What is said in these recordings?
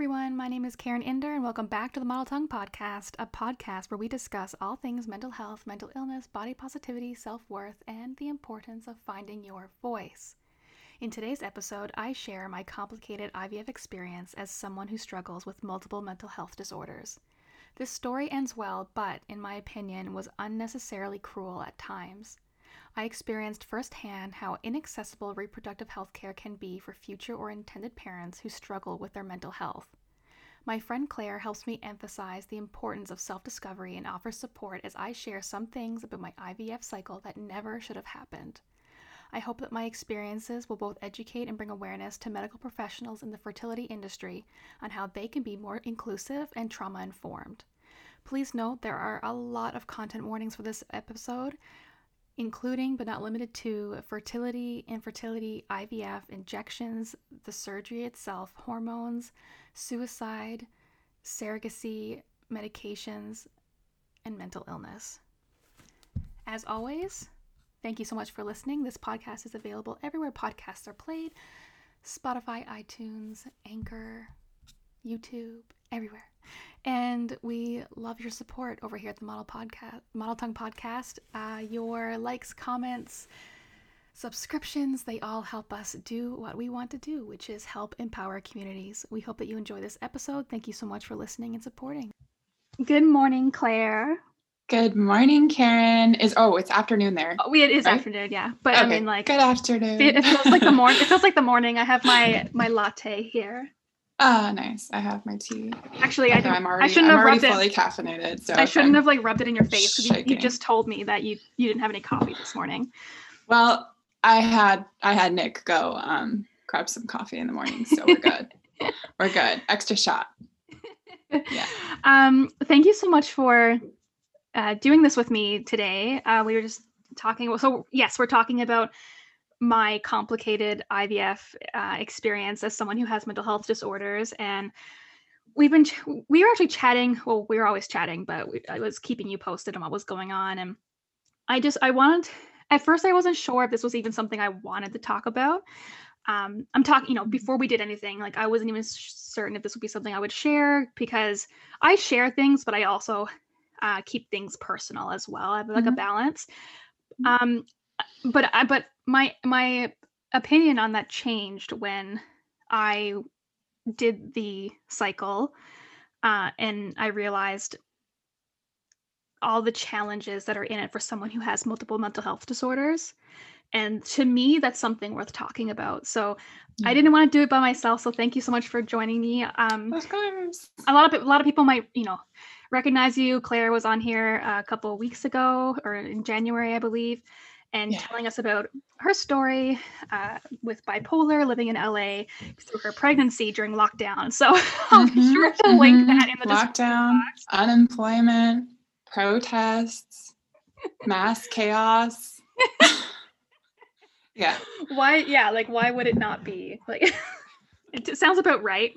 everyone. My name is Karyn Inder, and welcome back to the Model Tongue Podcast, a podcast where we discuss all things mental health, mental illness, body positivity, self worth, and the importance of finding your voice. In today's episode, I share my complicated IVF experience as someone who struggles with multiple mental health disorders. This story ends well, but, in my opinion, was unnecessarily cruel at times. I experienced firsthand how inaccessible reproductive health care can be for future or intended parents who struggle with their mental health. My friend Claire helps me emphasize the importance of self discovery and offers support as I share some things about my IVF cycle that never should have happened. I hope that my experiences will both educate and bring awareness to medical professionals in the fertility industry on how they can be more inclusive and trauma informed. Please note there are a lot of content warnings for this episode including but not limited to fertility, infertility, IVF, injections, the surgery itself, hormones, suicide, surrogacy, medications, and mental illness. As always, thank you so much for listening. This podcast is available everywhere podcasts are played Spotify, iTunes, Anchor, YouTube, everywhere. And we love your support over here at the Model Podcast, Model Tongue Podcast. Uh, your likes, comments, subscriptions, they all help us do what we want to do, which is help empower communities. We hope that you enjoy this episode. Thank you so much for listening and supporting. Good morning, Claire. Good morning, Karyn. Is oh, it's afternoon there. Oh, it is right? afternoon, yeah. But okay. I mean, like, good afternoon. It, it feels like the morning. It feels like the morning. I have my my latte here. Ah, nice. I have my tea. Actually, I, I am already, I shouldn't I'm have rubbed fully it. caffeinated. So I shouldn't have like rubbed it in your face because you, you, just told me that you you didn't have any coffee this morning. Well, I had I had Nick go um, grab some coffee in the morning, so we're good. we're good. Extra shot. Yeah. Um, thank you so much for uh, doing this with me today. Uh, we were just talking. So yes, we're talking about my complicated IVF uh, experience as someone who has mental health disorders. And we've been, ch- we were actually chatting. Well, we were always chatting, but we, I was keeping you posted on what was going on. And I just, I wanted, at first, I wasn't sure if this was even something I wanted to talk about. Um, I'm talking, you know, before we did anything, like I wasn't even certain if this would be something I would share because I share things, but I also uh, keep things personal as well. I have like mm-hmm. a balance. Mm-hmm. Um, but I, but my my opinion on that changed when I did the cycle uh, and I realized all the challenges that are in it for someone who has multiple mental health disorders. And to me, that's something worth talking about. So I didn't want to do it by myself. So thank you so much for joining me. Um, of course. A lot of a lot of people might, you know, recognize you. Claire was on here a couple of weeks ago, or in January, I believe and yeah. telling us about her story uh, with bipolar, living in LA through her pregnancy during lockdown. So I'll mm-hmm, be sure to mm-hmm. link that in the lockdown, unemployment, protests, mass chaos. yeah. Why? Yeah. Like, why would it not be? Like, it sounds about right.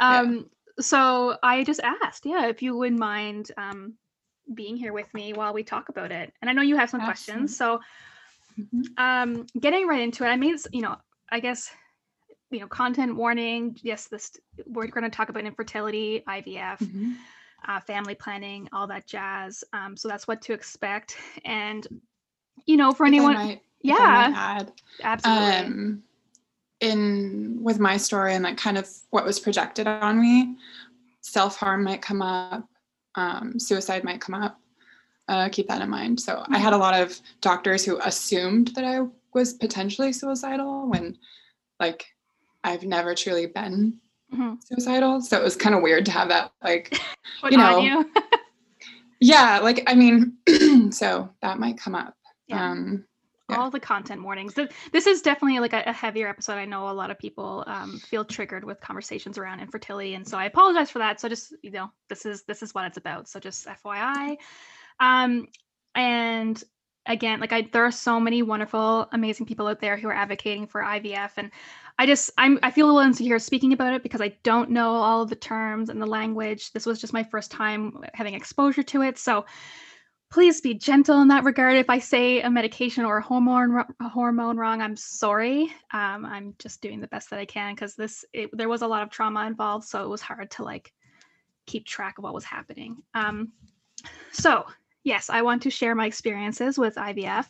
Um. Yeah. So I just asked, yeah, if you wouldn't mind um, being here with me while we talk about it. And I know you have some Absolutely. questions. So mm-hmm. um getting right into it, I mean you know, I guess you know, content warning. Yes, this we're going to talk about infertility, IVF, mm-hmm. uh, family planning, all that jazz. Um, so that's what to expect. And you know, for if anyone, might, yeah, add, absolutely. Um, in with my story and like kind of what was projected on me, self harm might come up, um, suicide might come up. Uh, keep that in mind. So mm-hmm. I had a lot of doctors who assumed that I was potentially suicidal when, like, I've never truly been mm-hmm. suicidal. So it was kind of weird to have that, like, you know, you? yeah, like I mean, so that might come up. Yeah. Um, yeah. all the content warnings. This is definitely like a, heavier episode. I know a lot of people um, feel triggered with conversations around infertility, and so I apologize for that. So just you know, this is this is what it's about. So just FYI. Um, and again, like I, there are so many wonderful, amazing people out there who are advocating for IVF, and I just I'm I feel a little insecure speaking about it because I don't know all of the terms and the language. This was just my first time having exposure to it, so please be gentle in that regard. If I say a medication or a hormone a hormone wrong, I'm sorry. Um, I'm just doing the best that I can because this it, there was a lot of trauma involved, so it was hard to like keep track of what was happening. Um, so yes, I want to share my experiences with IVF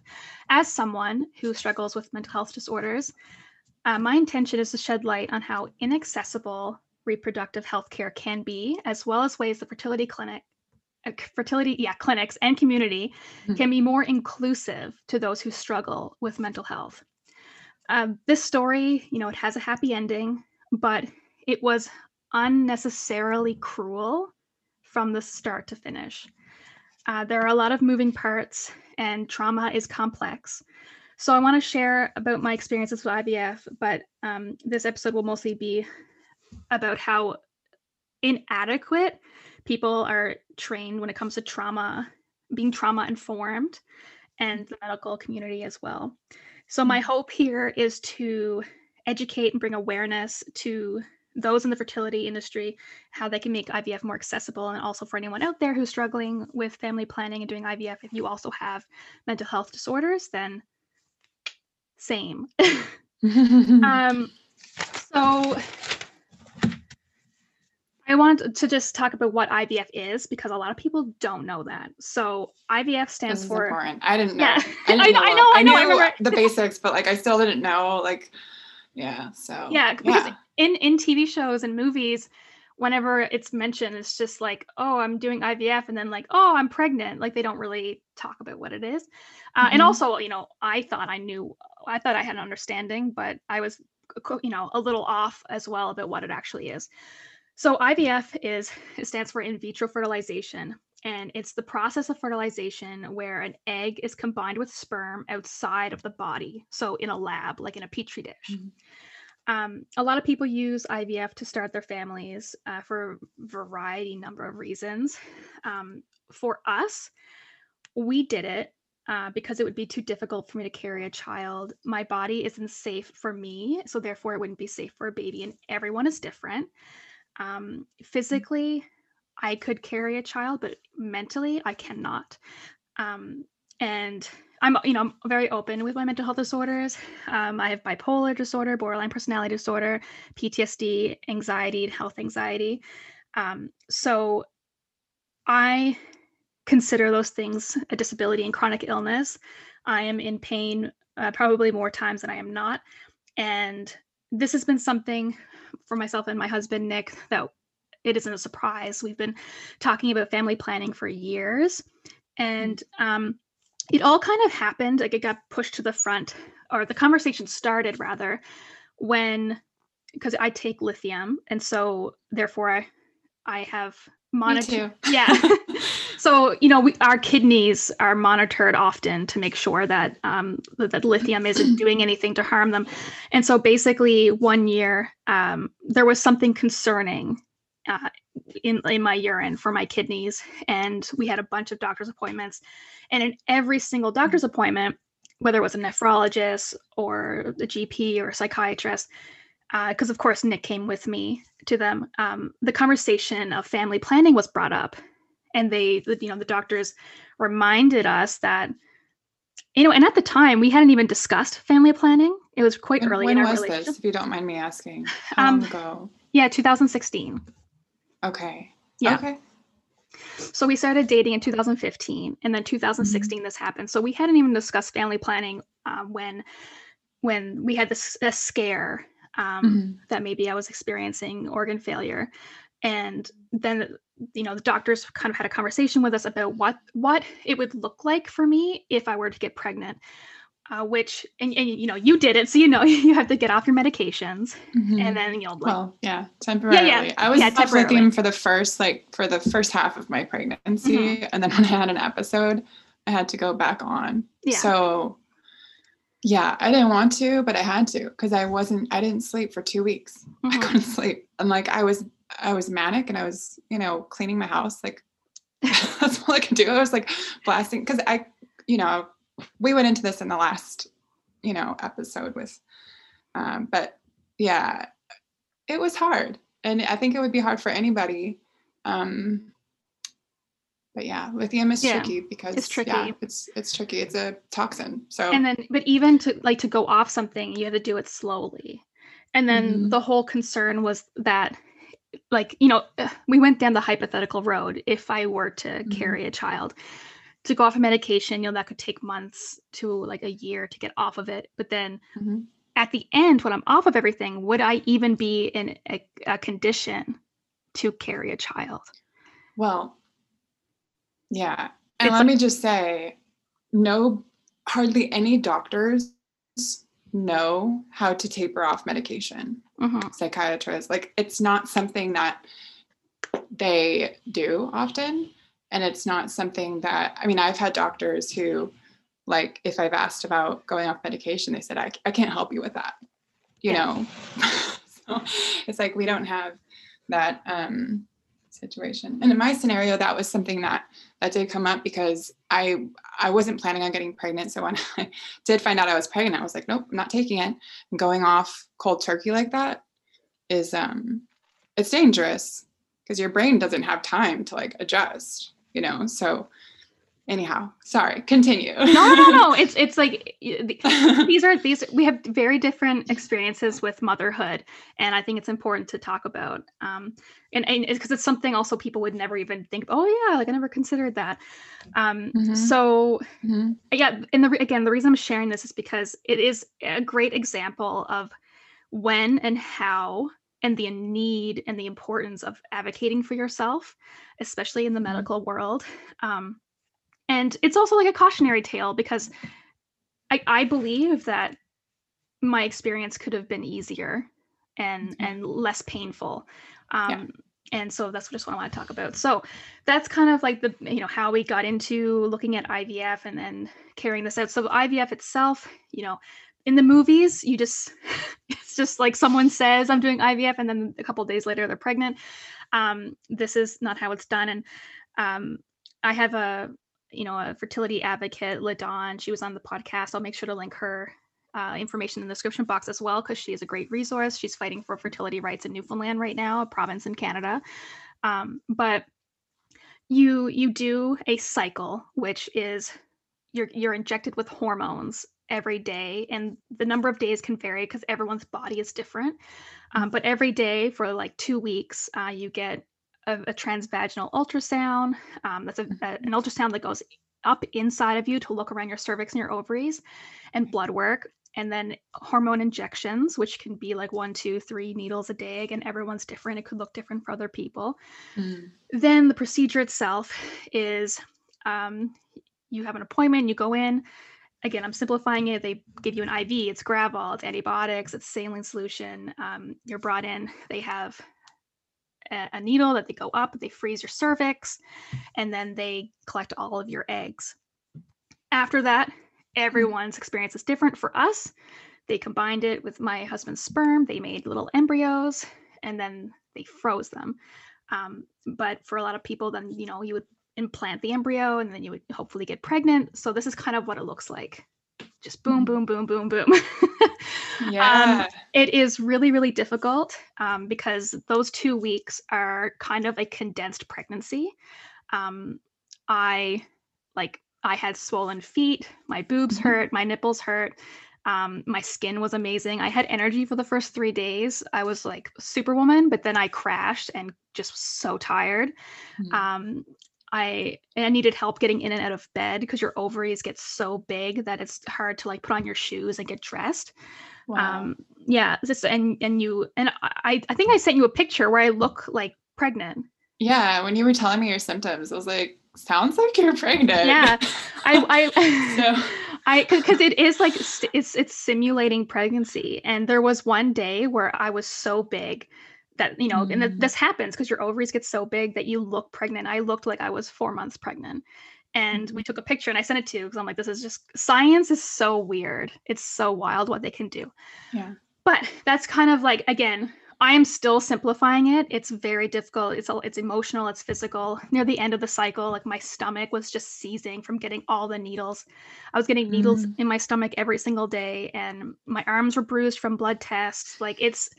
as someone who struggles with mental health disorders. Uh, my intention is to shed light on how inaccessible reproductive health care can be, as well as ways the fertility clinic fertility yeah clinics and community mm-hmm. can be more inclusive to those who struggle with mental health. Um, this story you know it has a happy ending but it was unnecessarily cruel from the start to finish. Uh, there are a lot of moving parts and trauma is complex. So i want to share about my experiences with ivf but um, this episode will mostly be about how inadequate people are trained when it comes to trauma, being trauma informed, and the medical community as well. So, my mm-hmm. hope here is to educate and bring awareness to those in the fertility industry, how they can make IVF more accessible, and also for anyone out there who's struggling with family planning and doing IVF. If you also have mental health disorders, then same. um, so I want to just talk about what IVF is because a lot of people don't know that. So IVF stands for. Important. I didn't know. Yeah. I, didn't I, know, I know. I know. I, knew I the basics, but like I still didn't know. Like, yeah. So yeah, because yeah. in in TV shows and movies, whenever it's mentioned, it's just like, oh, I'm doing IVF, and then like, oh, I'm pregnant. Like they don't really talk about what it is. Uh, mm-hmm. And also, you know, I thought I knew. I thought I had an understanding, but I was, you know, a little off as well about what it actually is. So IVF is it stands for in vitro fertilization and it's the process of fertilization where an egg is combined with sperm outside of the body, so in a lab, like in a petri dish. Mm-hmm. Um, a lot of people use IVF to start their families uh, for a variety number of reasons. Um, for us, we did it uh, because it would be too difficult for me to carry a child. My body isn't safe for me, so therefore it wouldn't be safe for a baby, and everyone is different. Um, mm. physically, I could carry a child, but mentally, I cannot. Um, and I'm, you know, I'm very open with my mental health disorders. Um, I have bipolar disorder, borderline personality disorder, PTSD, anxiety, health anxiety. Um, so I consider those things a disability and chronic illness. I am in pain uh, probably more times than I am not. And this has been something for myself and my husband Nick that it isn't a surprise. We've been talking about family planning for years, and um, it all kind of happened. Like it got pushed to the front, or the conversation started rather, when because I take lithium, and so therefore I I have monitored. Yeah. so you know, we, our kidneys are monitored often to make sure that um, that lithium isn't doing anything to harm them. And so basically, one year um, there was something concerning uh, in in my urine for my kidneys, and we had a bunch of doctor's appointments. And in every single doctor's appointment, whether it was a nephrologist or a GP or a psychiatrist, because uh, of course Nick came with me to them, um, the conversation of family planning was brought up, and they, you know, the doctors reminded us that, you know, and at the time we hadn't even discussed family planning. It was quite when, early when in our was relationship. This, if you don't mind me asking, how um, long ago? Yeah, 2016. Okay. Yeah. Okay. So we started dating in 2015, and then 2016 mm-hmm. this happened. So we hadn't even discussed family planning uh, when when we had this a scare um, mm-hmm. that maybe I was experiencing organ failure. And then, you know, the doctors kind of had a conversation with us about what what it would look like for me if I were to get pregnant. Uh, which and, and, you know you did it so you know you have to get off your medications mm-hmm. and then you'll like, well yeah temporarily yeah, yeah. i was yeah, off lithium for the first like for the first half of my pregnancy mm-hmm. and then when i had an episode i had to go back on yeah. so yeah, I didn't want to, but I had to because I wasn't I didn't sleep for 2 weeks. Mm-hmm. I couldn't sleep. And like I was I was manic and I was, you know, cleaning my house like that's all I could do. I was like blasting cuz I you know, we went into this in the last, you know, episode with um but yeah, it was hard. And I think it would be hard for anybody um but yeah, lithium is Yeah, tricky because it's tricky. Yeah, it's it's tricky. It's a toxin. So and then but even to like to go off something you have to do it slowly and then Mhm. the whole concern was that like you know we went down the hypothetical road if i were to Mhm. carry a child to go off a medication you know that could take months to like a year to get off of it but then Mhm. at the end when i'm off of everything would i even be in a, a condition to carry a child Well, yeah. And It's let like- me just say, no, hardly any doctors know how to taper off medication. Mhm. Psychiatrists, like, it's not something that they do often. And it's not something that, I mean, I've had doctors who, like, if I've asked about going off medication, they said, I, I can't help you with that, you Yeah. know? so it's like we don't have that um, situation. And in my scenario, that was something that that did come up because I I wasn't planning on getting pregnant. So when I did find out I was pregnant, I was like, nope, I'm not taking it. And going off cold turkey like that is um it's dangerous because your brain doesn't have time to like adjust, you know. So anyhow, sorry, continue. no no no it's it's like these are these we have very different experiences with motherhood and i think it's important to talk about um and and because it's something also people would never even think oh yeah like i never considered that um Mhm. so Mhm. yeah and the again the reason i'm sharing this is because it is a great example of when and how and the need and the importance of advocating for yourself especially in the Mhm. medical world um and it's also like a cautionary tale because I, I believe that my experience could have been easier and Mhm. and less painful. Um Yeah. and so that's just what i want to talk about. So that's kind of like the you know how we got into looking at ivf and then carrying this out. So ivf itself you know in the movies you just it's just like someone says i'm doing ivf and then a couple days later they're pregnant. Um this is not how it's done. And um i have a you know a fertility advocate ladon she was on the podcast. I'll make sure to link her uh, information in the description box as well because she is a great resource. She's fighting for fertility rights in newfoundland right now a province in canada. Um, but you you do a cycle which is you're you're injected with hormones every day and the number of days can vary because everyone's body is different. Um, but every day for like two weeks uh, you get a, a transvaginal ultrasound. Um, that's a, a- an ultrasound that goes up inside of you to look around your cervix and your ovaries and blood work and then hormone injections which can be like one two three needles a day. Again everyone's different. It could look different for other people. Mm. then the procedure itself is um, you have an appointment you go in. Again i'm simplifying it. They give you an iv it's gravol it's antibiotics it's saline solution um, you're brought in. They have a, needle that they go up they freeze your cervix and then they collect all of your eggs. After that everyone's experience is different. For us they combined it with my husband's sperm they made little embryos and then they froze them. Um, but for a lot of people then you know you would implant the embryo and then you would hopefully get pregnant. So this is kind of what it looks like just boom boom boom boom boom Yeah. it is really really difficult um, because those two weeks are kind of a condensed pregnancy um, i like i had swollen feet my boobs Mhm. hurt my nipples hurt um, my skin was amazing i had energy for the first three days i was like superwoman but then i crashed and just was so tired Mhm. I and I needed help getting in and out of bed because your ovaries get so big that it's hard to like put on your shoes and get dressed Wow. um yeah this and and you and i i think i sent you a picture where i look like pregnant yeah, when you were telling me your symptoms, I was like, sounds like you're pregnant. Yeah, i i So- i because it is like it's it's simulating pregnancy and there was one day where i was so big that you know and th- Mm. this happens because your ovaries get so big that you look pregnant. I looked like i was four months pregnant and we took a picture and i sent it to you because i'm like this is just science is so weird. It's so wild what they can do. Yeah. but that's kind of like again i am still simplifying it. It's very difficult. It's all it's emotional it's physical. Near the end of the cycle like my stomach was just seizing from getting all the needles. I was getting needles in my stomach every single day and my arms were bruised from blood tests. Like it's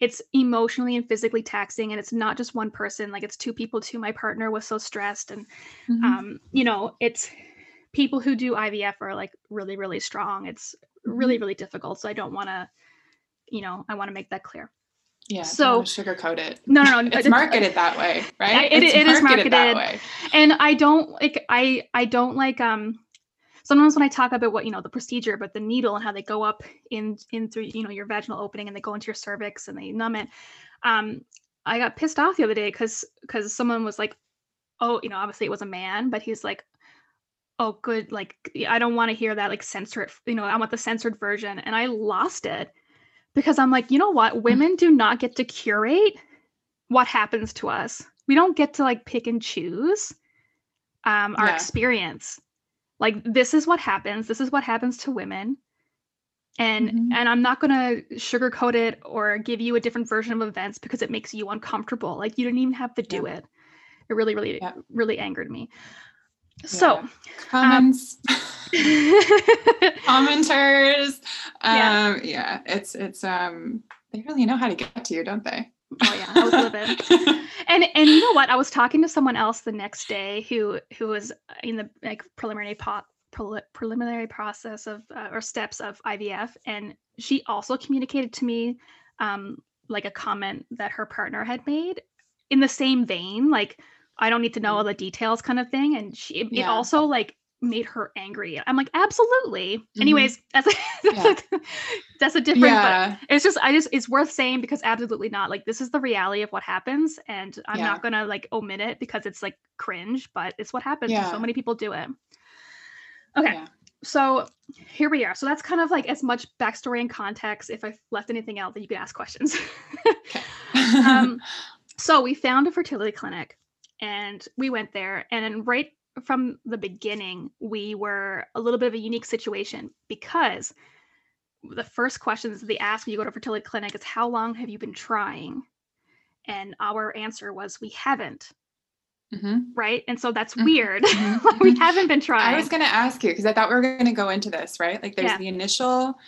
it's emotionally and physically taxing and it's not just one person like it's two people too my partner was so stressed and Mhm. um you know it's people who do ivf are like really really strong it's really really difficult so i don't want to you know i want to make that clear yeah. so- sugarcoat it. no no no It's marketed that way, right? it- it's it is marketed that marketed. way. and i don't like i i don't like um sometimes when i talk about what you know the procedure but the needle and how they go up in in through you know your vaginal opening and they go into your cervix and they numb it um i got pissed off the other day because because someone was like oh you know obviously it was a man but he's like oh good like i don't want to hear that like censored you know i want the censored version and i lost it because i'm like you know what? Women do not get to curate what happens to us. We don't get to like pick and choose um our Yeah. experience like this is what happens this is what happens to women and Mhm. and i'm not going to sugarcoat it or give you a different version of events because it makes you uncomfortable like you didn't even have to do Yeah. it it really really Yeah. really angered me so Comments, yeah commenters. Yeah. Um, yeah, it's it's um they really know how to get to you, don't they? Oh yeah i was livid. And and you know what? I was talking to someone else the next day who who was in the like preliminary po- preli- preliminary process of uh, or steps of ivf and she also communicated to me um like a comment that her partner had made in the same vein like i don't need to know all the details kind of thing and she it, it also like made her angry. I'm like absolutely. Mhm. anyways that's a, that's, a, that's a different but yeah, it's just i just it's worth saying because absolutely not. Like this is the reality of what happens and i'm Yeah. not gonna like omit it because it's like cringe but it's what happens and so many people do it. Okay Yeah. so here we are. So that's kind of like as much backstory and context if i've left anything out that you can ask questions. Um, so we found a fertility clinic and we went there and right from the beginning we were a little bit of a unique situation because the first questions they ask when you go to a fertility clinic is how long have you been trying and our answer was we haven't Mhm. right and so that's Mhm, weird mhm, Like, we haven't been trying I was going to ask you because I thought we were going to go into this, right? Like there's Yeah. the initial,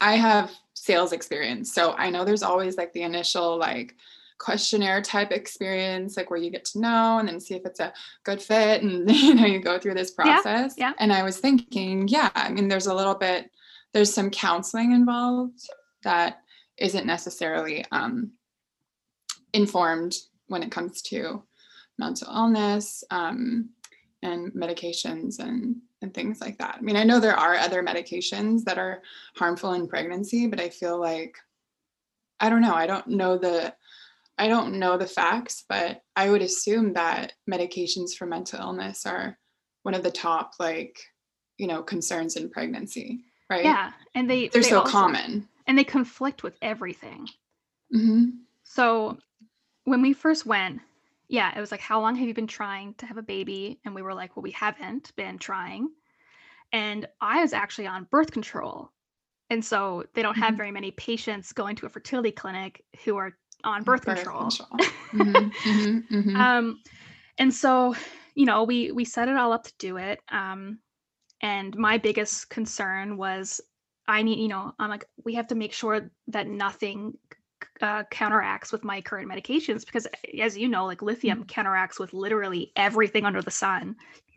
I have sales experience. So I know there's always like the initial, like, questionnaire type experience like where you get to know and then see if it's a good fit and you know you go through this Yeah, process yeah. and i was thinking yeah i mean there's a little bit there's some counseling involved that isn't necessarily um informed when it comes to mental illness um, and medications and and things like that. I mean, I know there are other medications that are harmful in pregnancy, but I feel like I don't know. I don't know the I don't know the facts, but I would assume that medications for mental illness are one of the top like, you know, concerns in pregnancy, right? yeah and they They're they so also- common. and they conflict with everything hmm So when we first went, yeah, it was like, how long have you been trying to have a baby? And we were like, well, we haven't been trying. And I was actually on birth control. And so they don't have Mhm. very many patients going to a fertility clinic who are on birth, control. Mhm, mhm, mhm. um, and so, you know, we we set it all up to do it. Um, and my biggest concern was I need, you know, I'm like, we have to make sure that nothing uh, counteracts with my current medications because, as you know, like lithium counteracts with literally everything under the sun.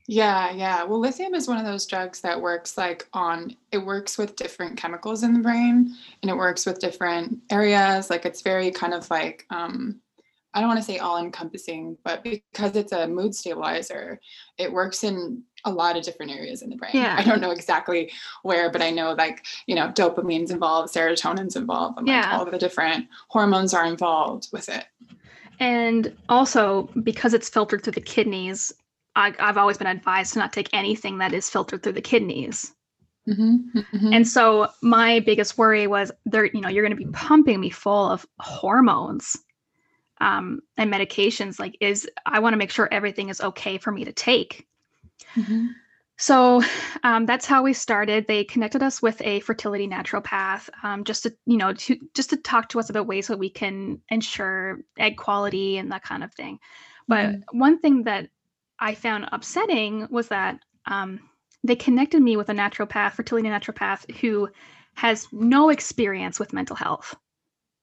Yeah, yeah. Well, lithium is one of those drugs that works like on it works with different chemicals in the brain and it works with different areas. Like it's very kind of like um I don't want to say all encompassing, but because it's a mood stabilizer, it works in a lot of different areas in the brain. Yeah. I don't know exactly where, but I know like, you know, dopamine's involved, serotonin's involved, and like Yeah. all of the different hormones are involved with it. And also, because it's filtered through the kidneys, I, I've always been advised to not take anything that is filtered through the kidneys. Mhm, mhm. And so my biggest worry was there, you know, you're going to be pumping me full of hormones um, and medications. Like, is I want to make sure everything is okay for me to take. Mhm. So um, that's how we started. They connected us with a fertility naturopath, um, just to you know, to just to talk to us about ways that we can ensure egg quality and that kind of thing. But Mhm. one thing that I found upsetting was that um, they connected me with a naturopath, fertility naturopath, who has no experience with mental health.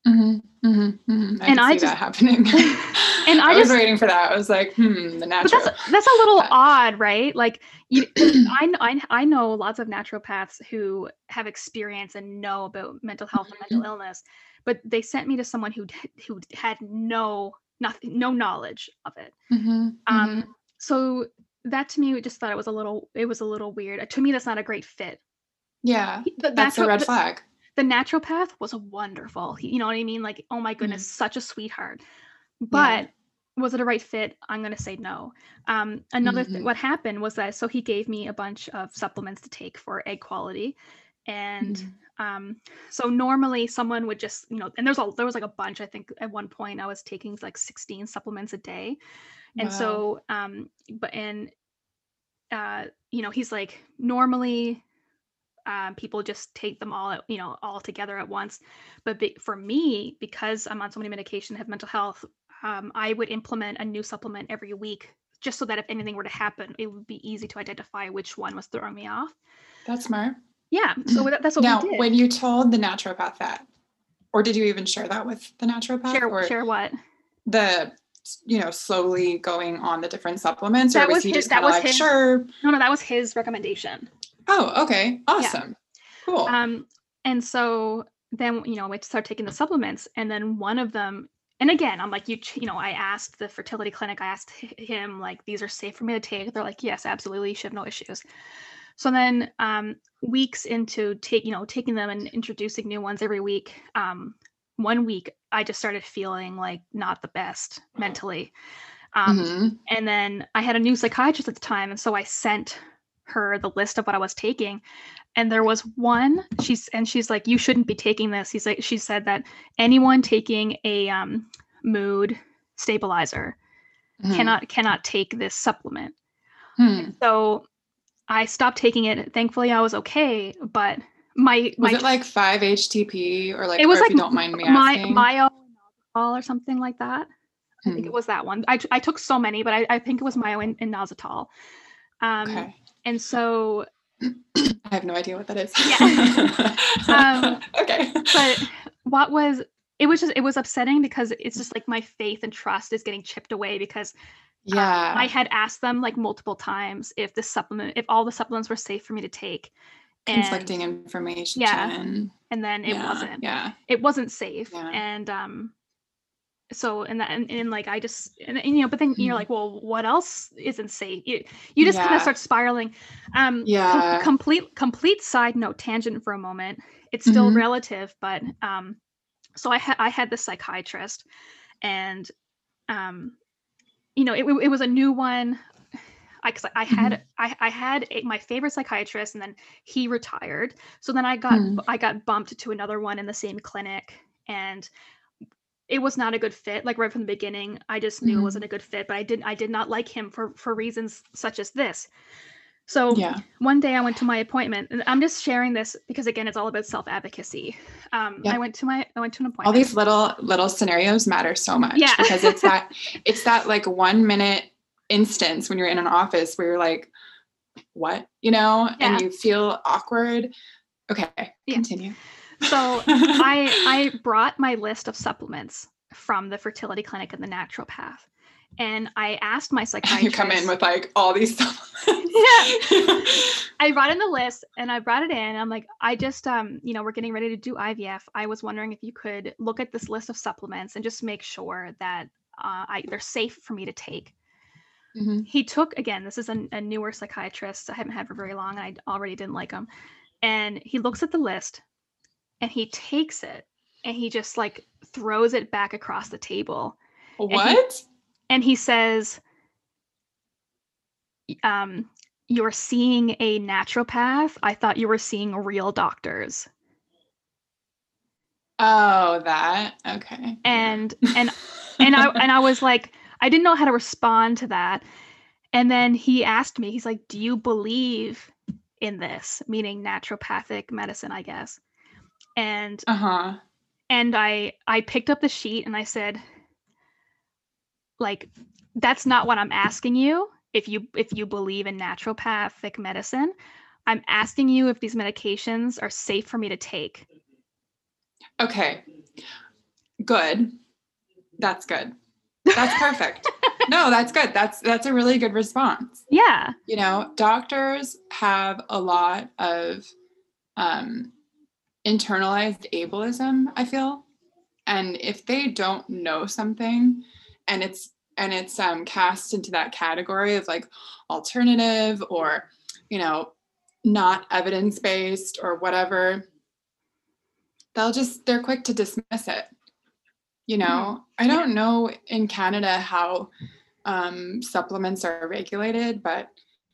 Mm-hmm, mm-hmm, mm-hmm. I And can I see just- that happening. and I, I, was waiting for that. I was like, hmm, the but natural. that's that's a little path. odd, right? Like you, I, I I know lots of naturopaths who have experience and know about mental health and mental illness, but they sent me to someone who who had no nothing no knowledge of it. Mhm, Um, mhm. So that to me, we just thought it was a little it was a little weird. To me, that's not a great fit. yeah, He- The that's a red flag. the naturopath was wonderful. You know what I mean? Like, oh my goodness, Mm-hmm. such a sweetheart. But was it a right fit? I'm gonna say no. Um, another th- Mhm. what happened was that so he gave me a bunch of supplements to take for egg quality, and Mhm. Um, so normally someone would just you know, and there's a there was like a bunch. I think at one point I was taking like 16 supplements a day, and Wow. so um, but and uh, you know, he's like normally um, people just take them all, you know, all together at once. But be, for me, because I'm on so many medication, have mental health, um, I would implement a new supplement every week, just so that if anything were to happen, it would be easy to identify which one was throwing me off. That's smart. Yeah, so that- that's what now, we did. when you told the naturopath that, or did you even share that with the naturopath? share or share what? the you know slowly going on the different supplements, or That was, was he his- just that was like, his- sure? No, no, that was his recommendation. Oh, okay, awesome, cool. Um, and so then you know we start taking the supplements, and then one of them, and again, I'm like, you, you know, I asked the fertility clinic, I asked him like, these are safe for me to take. They're like, yes, absolutely, you should have no issues. So then, um, weeks into take, you know, taking them and introducing new ones every week. Um, one week, I just started feeling like not the best mentally. Um, Mhm. and then I had a new psychiatrist at the time, and so I sent her the list of what I was taking. And there was one she's and she's like, you shouldn't be taking this. He's like, she said that anyone taking a um, mood stabilizer Mhm. cannot cannot take this supplement. Hmm. So I stopped taking it. Thankfully, I was okay. But my Was my it like five HTP or like? It was like you don't mind me my asking. myo or something like that. I think Hmm, it was that one. I, I took so many, but I, I think it was myo and, and. Um, okay. And so, I have no idea what that is. Yeah. Um, okay. but what was it was just it was upsetting because it's just like my faith and trust is getting chipped away because um, yeah. I had asked them like multiple times if the supplement if all the supplements were safe for me to take. And, conflicting information. Yeah, and then it yeah, wasn't. Yeah. It wasn't safe. Yeah. And um so and that and, and like I just and, and, you know but then you're Mhm. like well what else isn't safe you, you just kind of start spiraling um com- Yeah. complete complete side note tangent for a moment it's still Mhm. relative but um so I had I had this psychiatrist and um you know it, it was a new one I, cause I had Mm-hmm. I, I had a, my favorite psychiatrist and then he retired so then I got Hmm. I got bumped to another one in the same clinic and it was not a good fit like right from the beginning I just knew it Mhm. wasn't a good fit but I didn't I did not like him for for reasons such as this so Yeah. one day I went to my appointment, and I'm just sharing this because again, it's all about self advocacy. Um, Yeah. I went to my I went to an appointment. All these little little scenarios matter so much Yeah. because it's that it's that like one minute instance when you're in an office where you're like, what? You know, Yeah. and you feel awkward. Okay. Continue. so I I brought my list of supplements from the fertility clinic and the naturopath, and I asked my psychiatrist. you come in with like all these supplements. Yeah. I brought in the list and I brought it in. And I'm like, I just, um, you know, we're getting ready to do IVF. I was wondering if you could look at this list of supplements and just make sure that uh, I, they're safe for me to take. Mhm. He took, again, this is a, a newer psychiatrist I haven't had for very long. And I already didn't like him. And he looks at the list and he takes it and he just like throws it back across the table What? And he says um you're seeing a naturopath i thought you were seeing real doctors Oh, that. Okay. and and and i and i was like i didn't know how to respond to that and then he asked me he's like do you believe in this meaning naturopathic medicine i guess and uh-huh. and i i picked up the sheet and i said like that's not what i'm asking you if you if you believe in naturopathic medicine i'm asking you if these medications are safe for me to take Okay. good. That's good. That's perfect. no, that's good. That's that's a really good response. Yeah. You know, doctors have a lot of um internalized ableism, I feel. And if they don't know something and it's and it's um cast into that category of like alternative or, you know, not evidence-based or whatever, they'll just they're quick to dismiss it you know? Mm-hmm. i don't know in canada how um, supplements are regulated but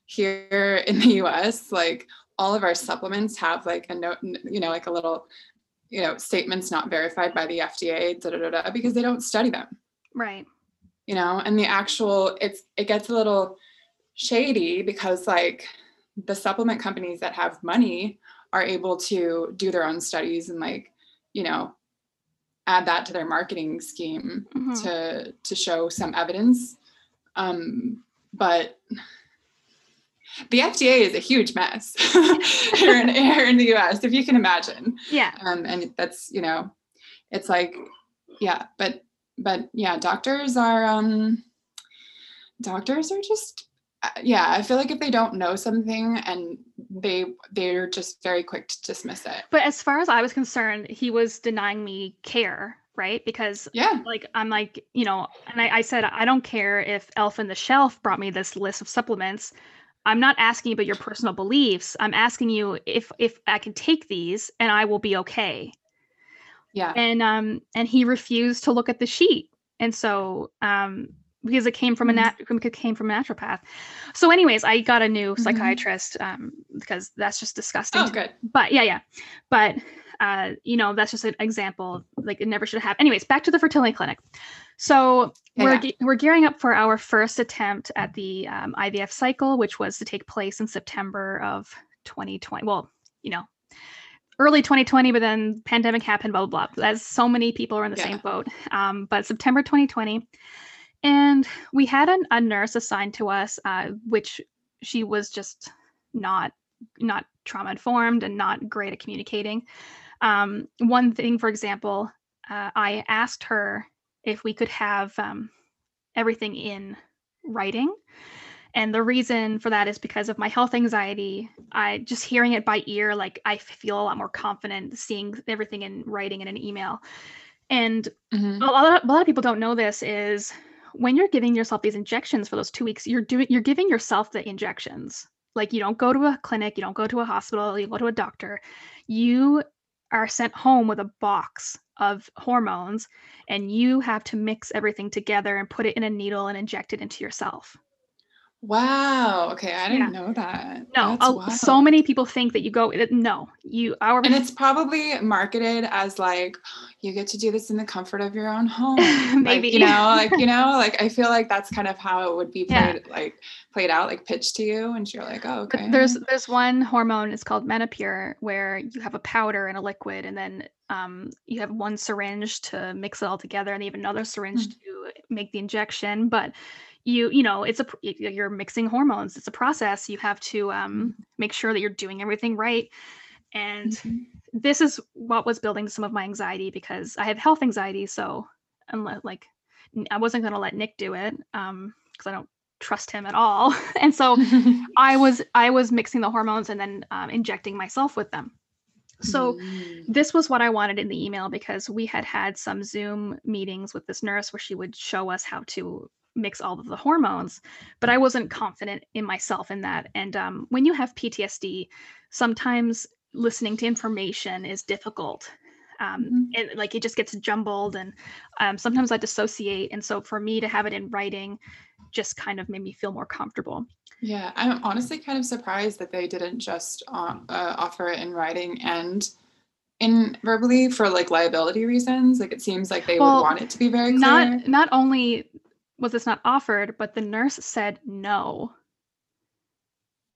here in the us like all of our supplements have like a note you know like a little you know statements not verified by the fda da, da, da, da, because they don't study them. Right you know and the actual it's it gets a little shady because like the supplement companies that have money are able to do their own studies and like you know add that to their marketing scheme mm-hmm. to to show some evidence um, but the FDA is a huge mess here, in, here in the US, if you can imagine. Yeah. Um, and that's, you know, it's like, yeah, but, but yeah, doctors are, um, doctors are just uh, yeah i feel like if they don't know something and they they're just very quick to dismiss it. But as far as i was concerned he was denying me care right? Because yeah. like i'm like you know and I, I said i don't care if elf in the shelf brought me this list of supplements. I'm not asking about your personal beliefs. I'm asking you if if i can take these and i will be okay yeah and um and he refused to look at the sheet and so um because it came from a nat- mm-hmm. it came from a naturopath. So, anyways, I got a new mm-hmm. psychiatrist um, because that's just disgusting. Oh, good. But yeah, yeah. But uh, you know, that's just an example. Like it never should have. Anyways, back to the fertility clinic. So yeah, we're yeah. we're gearing up for our first attempt at the um, IVF cycle, which was to take place in September of 2020. Well, you know, early 2020, but then pandemic happened. Blah blah blah. As so many people are in the yeah. same boat. Um, but September 2020 and we had an, a nurse assigned to us, uh, which she was just not not trauma informed and not great at communicating. Um, one thing, for example, uh, I asked her if we could have um, everything in writing. And the reason for that is because of my health anxiety. I just hearing it by ear, like I feel a lot more confident seeing everything in writing in an email. And mm-hmm. a, lot of, a lot of people don't know this is when you're giving yourself these injections for those two weeks, you're doing you're giving yourself the injections. Like you don't go to a clinic, you don't go to a hospital, you go to a doctor. You are sent home with a box of hormones and you have to mix everything together and put it in a needle and inject it into yourself. Wow. Okay, I didn't yeah. know that. No, so many people think that you go. No, you. Our and it's probably marketed as like you get to do this in the comfort of your own home. Maybe like, you know, like you know, like I feel like that's kind of how it would be played, yeah. like played out, like pitched to you, and you're like, oh, okay. There's there's one hormone. It's called Menopur, where you have a powder and a liquid, and then um, you have one syringe to mix it all together, and you have another syringe mm-hmm. to make the injection, but you you know it's a you're mixing hormones it's a process you have to um, mm-hmm. make sure that you're doing everything right and mm-hmm. this is what was building some of my anxiety because i have health anxiety so unless like i wasn't going to let nick do it um because i don't trust him at all and so i was i was mixing the hormones and then um, injecting myself with them so mm. this was what I wanted in the email because we had had some Zoom meetings with this nurse where she would show us how to mix all of the hormones but i wasn't confident in myself in that. And um, when you have ptsd sometimes listening to information is difficult. Um, mm-hmm. and like it just gets jumbled and um, sometimes i dissociate. And so for me to have it in writing just kind of made me feel more comfortable. Yeah i'm honestly kind of surprised that they didn't just uh, uh, offer it in writing and in verbally for like liability reasons. Like it seems like they well, would want it to be very clear. not not only was this not offered, but the nurse said no.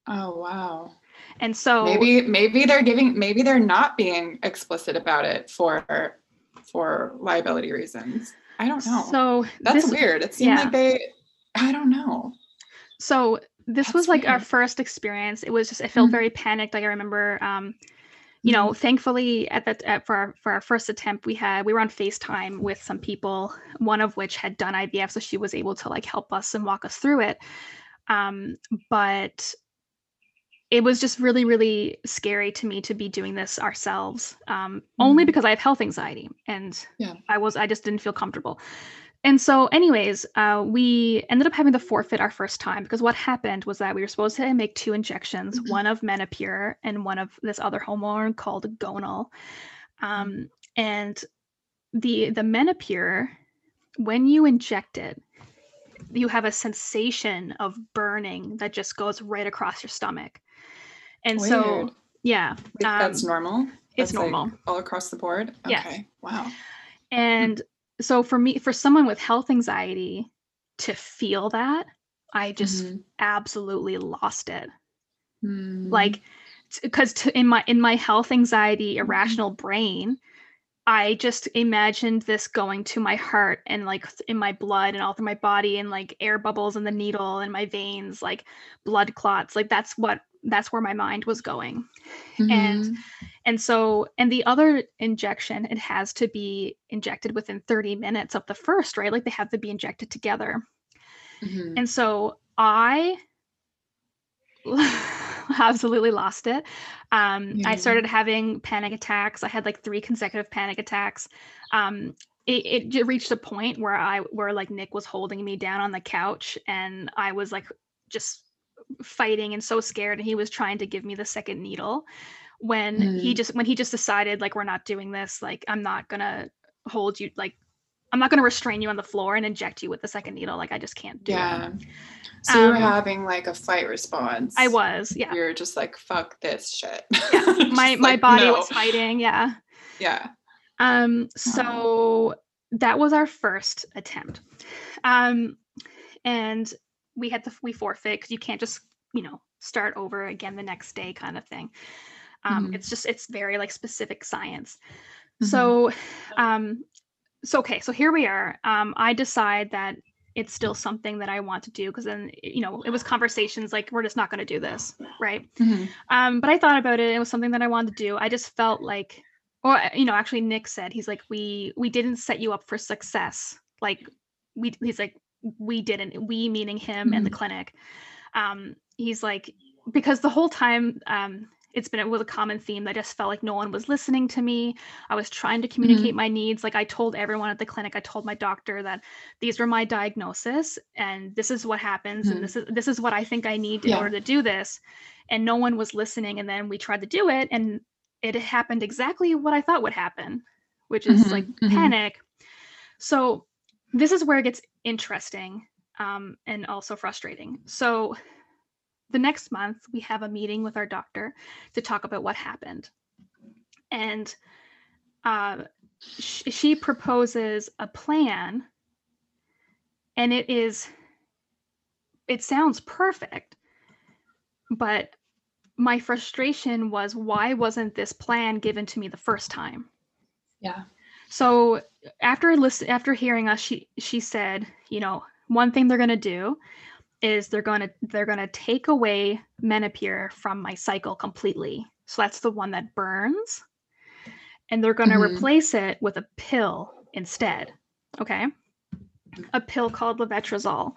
Oh wow. And so maybe maybe they're giving maybe they're not being explicit about it for for liability reasons. I don't know. So that's this, weird. It seemed yeah. like they I don't know. So this that's was like weird. our first experience. It was just I felt mm-hmm. very panicked. Like I remember um you know, thankfully at that at, for our for our first attempt, we had we were on FaceTime with some people, one of which had done IVF, so she was able to like help us and walk us through it. Um, but it was just really really scary to me to be doing this ourselves um, only Mhm. because i have health anxiety and Yeah. i was i just didn't feel comfortable and so anyways uh, we ended up having to forfeit our first time because what happened was that we were supposed to make two injections Mhm. one of menopur and one of this other hormone called gonal um, and the the menopur when you inject it you have a sensation of burning that just goes right across your stomach and so yeah Like, that's um, normal. it's That's, like, normal. all across the board. Yes. Okay. Wow. and so for me for someone with health anxiety to feel that i just Mhm. absolutely lost it Mm. like because in my in my health anxiety Mm-hmm. irrational brain i just imagined this going to my heart and like in my blood and all through my body and like air bubbles in the needle and my veins like blood clots like that's what that's where my mind was going and Mhm. And so and the other injection it has to be injected within 30 minutes of the first right like they have to be injected together Mhm. and so I absolutely lost it. Um, I started having panic attacks. I had like three consecutive panic attacks. Um, it, it reached a point where I where like Nick was holding me down on the couch and I was like just fighting and so scared and he was trying to give me the second needle when he Mm. just when he just decided like we're not doing this like I'm not gonna hold you like I'm not gonna restrain you on the floor and inject you with the second needle like I just can't do it. yeah. So you were Um, having like a fight response. I was yeah You're just like fuck this shit. Yeah, my my like, body no. was fighting yeah Yeah. um so that was our first attempt um and we had to we forfeit because you can't just you know start over again the next day kind of thing um Mhm. it's just it's very like specific science Mhm. so um so okay so here we are um i decide that it's still something that i want to do because then you know it was conversations like we're just not going to do this right Mhm. um, but I thought about it. It was something that I wanted to do. I just felt like, or you know, actually, Nick said he's like, we we didn't set you up for success. Like we, he's like, we didn't. We meaning him and the clinic. Um, he's like, because the whole time, um, it's been it was a common theme. that I just felt like no one was listening to me. I was trying to communicate my needs. Like I told everyone at the clinic, I told my doctor that these were my diagnosis and this is what happens Mhm. and this is this is what I think I need in Yeah. order to do this and no one was listening and then we tried to do it and it happened exactly what i thought would happen which is Mhm, like mhm. panic so this is where it gets interesting um, and also frustrating so the next month we have a meeting with our doctor to talk about what happened and uh, sh- she proposes a plan and it is it sounds perfect but my frustration was why wasn't this plan given to me the first time Yeah. so after listen after hearing us she she said you know one thing they're going to do is they're going to they're going to take away menopur from my cycle completely. So that's the one that burns. And they're going to Mhm. replace it with a pill instead okay? A pill called levetrazole.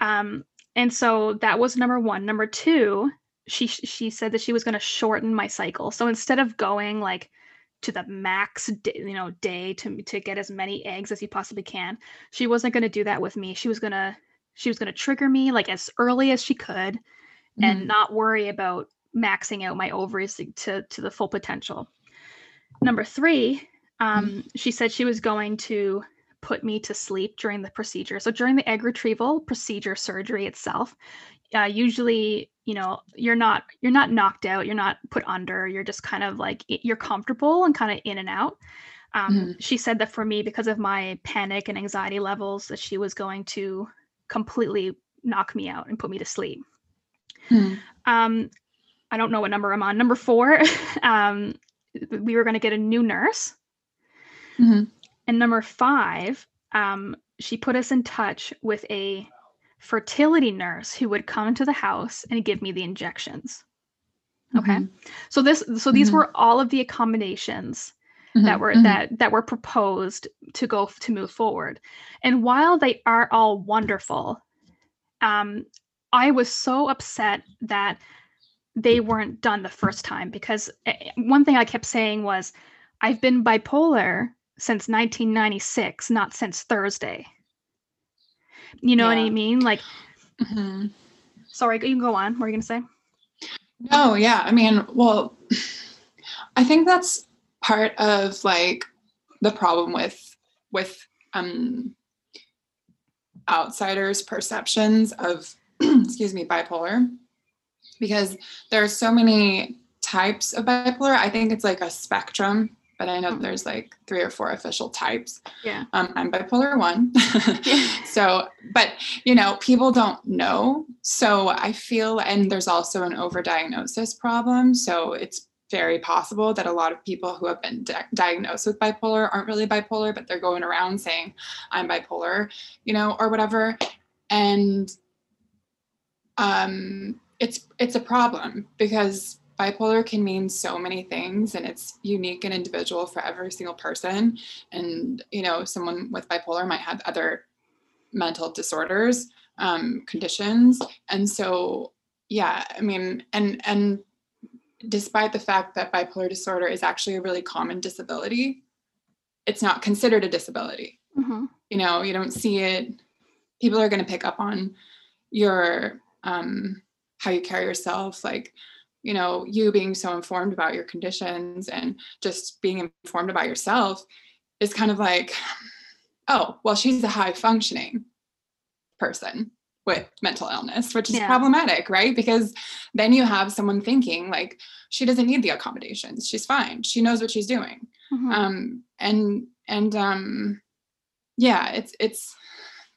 Um, and so that was number one. Number two she she said that she was going to shorten my cycle. So instead of going like to the max day, you know day to to get as many eggs as you possibly can she wasn't going to do that with me. She was going to she was going to trigger me like as early as she could and Mhm. not worry about maxing out my ovaries to to the full potential number three um, she said she was going to put me to sleep during the procedure so during the egg retrieval procedure surgery itself uh, usually you know you're not you're not knocked out you're not put under you're just kind of like you're comfortable and kind of in and out um, Mhm. she said that for me because of my panic and anxiety levels that she was going to completely knock me out and put me to sleep Mhm. um, I don't know what number I'm on. Number four, um, we were going to get a new nurse. Mhm. And number five, um, she put us in touch with a fertility nurse who would come to the house and give me the injections. Okay. Mhm. So this so these Mhm. were all of the accommodations that Mhm. were Mhm. that that were proposed to go to move forward. And while they are all wonderful, um I was so upset that they weren't done the first time because eh, one thing I kept saying was I've been bipolar since 1996, not since Thursday. You know what I mean? Like Mhm. sorry, you can go on. What are you going to say? No, yeah. I mean, well, I think that's part of like the problem with with um outsiders' perceptions of excuse me, bipolar. Because there are so many types of bipolar. I think it's like a spectrum, but I know Mhm. there's like three or four official types. Yeah. Um, I'm bipolar one. So, but you know, people don't know. So I feel, and there's also an overdiagnosis problem. So it's very possible that a lot of people who have been di- diagnosed with bipolar aren't really bipolar, but they're going around saying, I'm bipolar, you know, or whatever. And um, it's it's a problem because bipolar can mean so many things and it's unique and individual for every single person and you know someone with bipolar might have other mental disorders um, conditions and so yeah i mean and and despite the fact that bipolar disorder is actually a really common disability it's not considered a disability. Hmm you know you don't see it. People are going to pick up on your um how you carry yourself like you know you being so informed about your conditions and just being informed about yourself is kind of like oh well she's a high functioning person with mental illness which is Yeah. problematic right because then you have someone thinking like she doesn't need the accommodations she's fine she knows what she's doing Mhm. um and and um yeah it's it's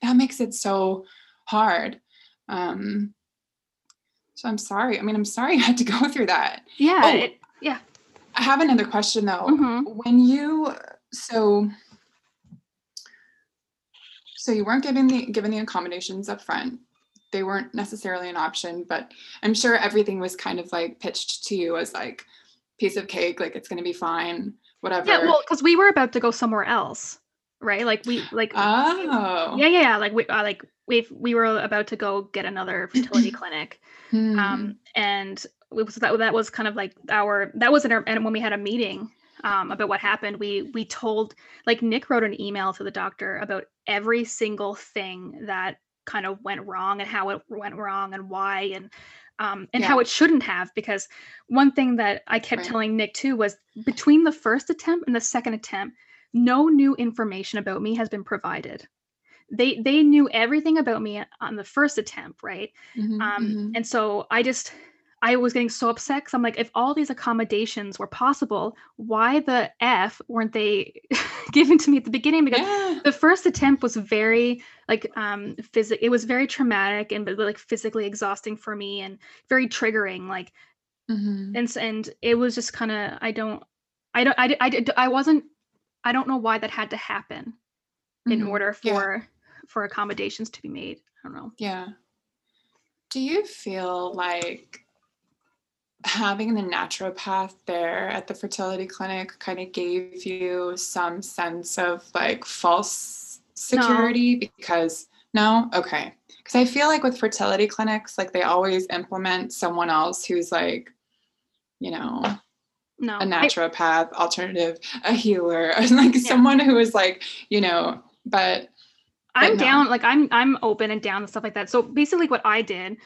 that makes it so hard um so i'm sorry i mean i'm sorry you had to go through that yeah. oh. It, yeah. i have another question though Mhm. when you so so you weren't given the given the accommodations up front they weren't necessarily an option but i'm sure everything was kind of like pitched to you as like piece of cake like it's going to be fine whatever Yeah. Well, because we were about to go somewhere else, right? Like we like. oh Yeah, yeah, yeah. Like we uh, like we we were about to go get another fertility clinic, Hmm. um, and it was that that was kind of like our that was in our and when we had a meeting um, about what happened, we we told like Nick wrote an email to the doctor about every single thing that kind of went wrong and how it went wrong and why and um, and how it shouldn't have because one thing that I kept Right. telling Nick too was between the first attempt and the second attempt, no new information about me has been provided. They they knew everything about me on the first attempt, right? Mhm, Um, mhm. and so I just I was getting so upset because I'm like, if all these accommodations were possible, why the f weren't they given to me at the beginning? Because yeah. the first attempt was very like um physic it was very traumatic and but, like physically exhausting for me and very triggering like Mhm. and and it was just kind of i don't i don't I, I, I wasn't i don't know why that had to happen in Mhm. order Yeah. for for accommodations to be made i don't know Yeah. Do you feel like having the naturopath there at the fertility clinic kind of gave you some sense of like false security? Because no? Okay. Because i feel like with fertility clinics like they always implement someone else who's like you know no. a I- naturopath alternative a healer like someone who is like you know but i'm but no. down like i'm i'm open and down and stuff like that. So basically what i did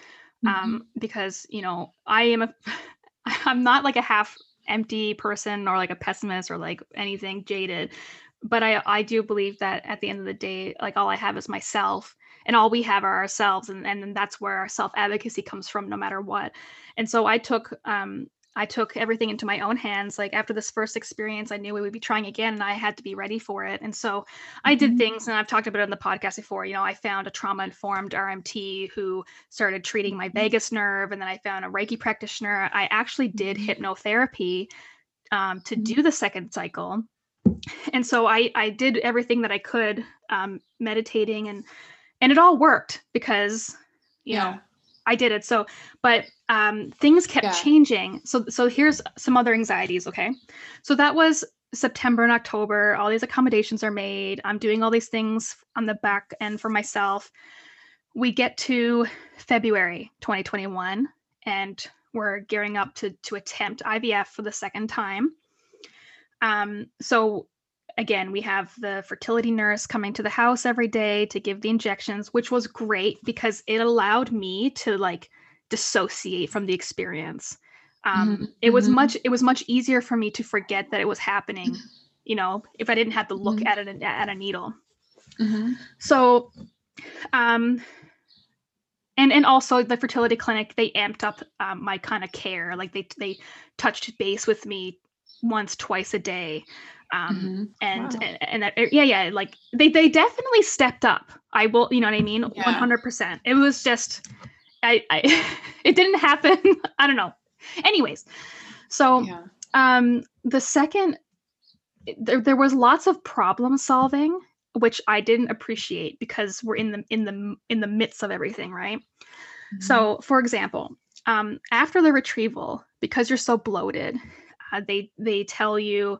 mm-hmm, um because you know i am a i'm not like a half empty person or like a pessimist or like anything jaded but i i do believe that at the end of the day like all i have is myself and all we have are ourselves and and that's where our self advocacy comes from no matter what. And so i took um i took everything into my own hands like after this first experience i knew we would be trying again and i had to be ready for it and so I did Mhm. things, and I've talked about it on the podcast before. You know, I found a trauma informed RMT who started treating my Mhm. vagus nerve, and then I found a Reiki practitioner. I actually did Mhm. hypnotherapy um, to do the second cycle, and so I I did everything that I could, um, meditating, and and it all worked because you know yeah I did it. So, but um, things kept Yeah. changing. So, so here's some other anxieties. Okay, so that was September and October. All these accommodations are made. I'm doing all these things on the back end for myself. We get to February 2021, and we're gearing up to to attempt IVF for the second time. Um, so again, we have the fertility nurse coming to the house every day to give the injections, which was great because it allowed me to like dissociate from the experience. Um, Mhm, It was mhm. much it was much easier for me to forget that it was happening. You know, if I didn't have to look Mhm. at it at a needle. Mhm. So, um, and and also the fertility clinic they amped up um, my kind of care. Like they they touched base with me once twice a day. Um, Mhm. and Wow. and, and that, yeah yeah like they they definitely stepped up i will you know what i mean Yeah. 100% it was just i i it didn't happen i don't know anyways so Yeah. um the second there, there was lots of problem solving which i didn't appreciate because we're in the in the in the midst of everything right Mm-hmm. so, for example, um, after the retrieval, because you're so bloated, uh, they they tell you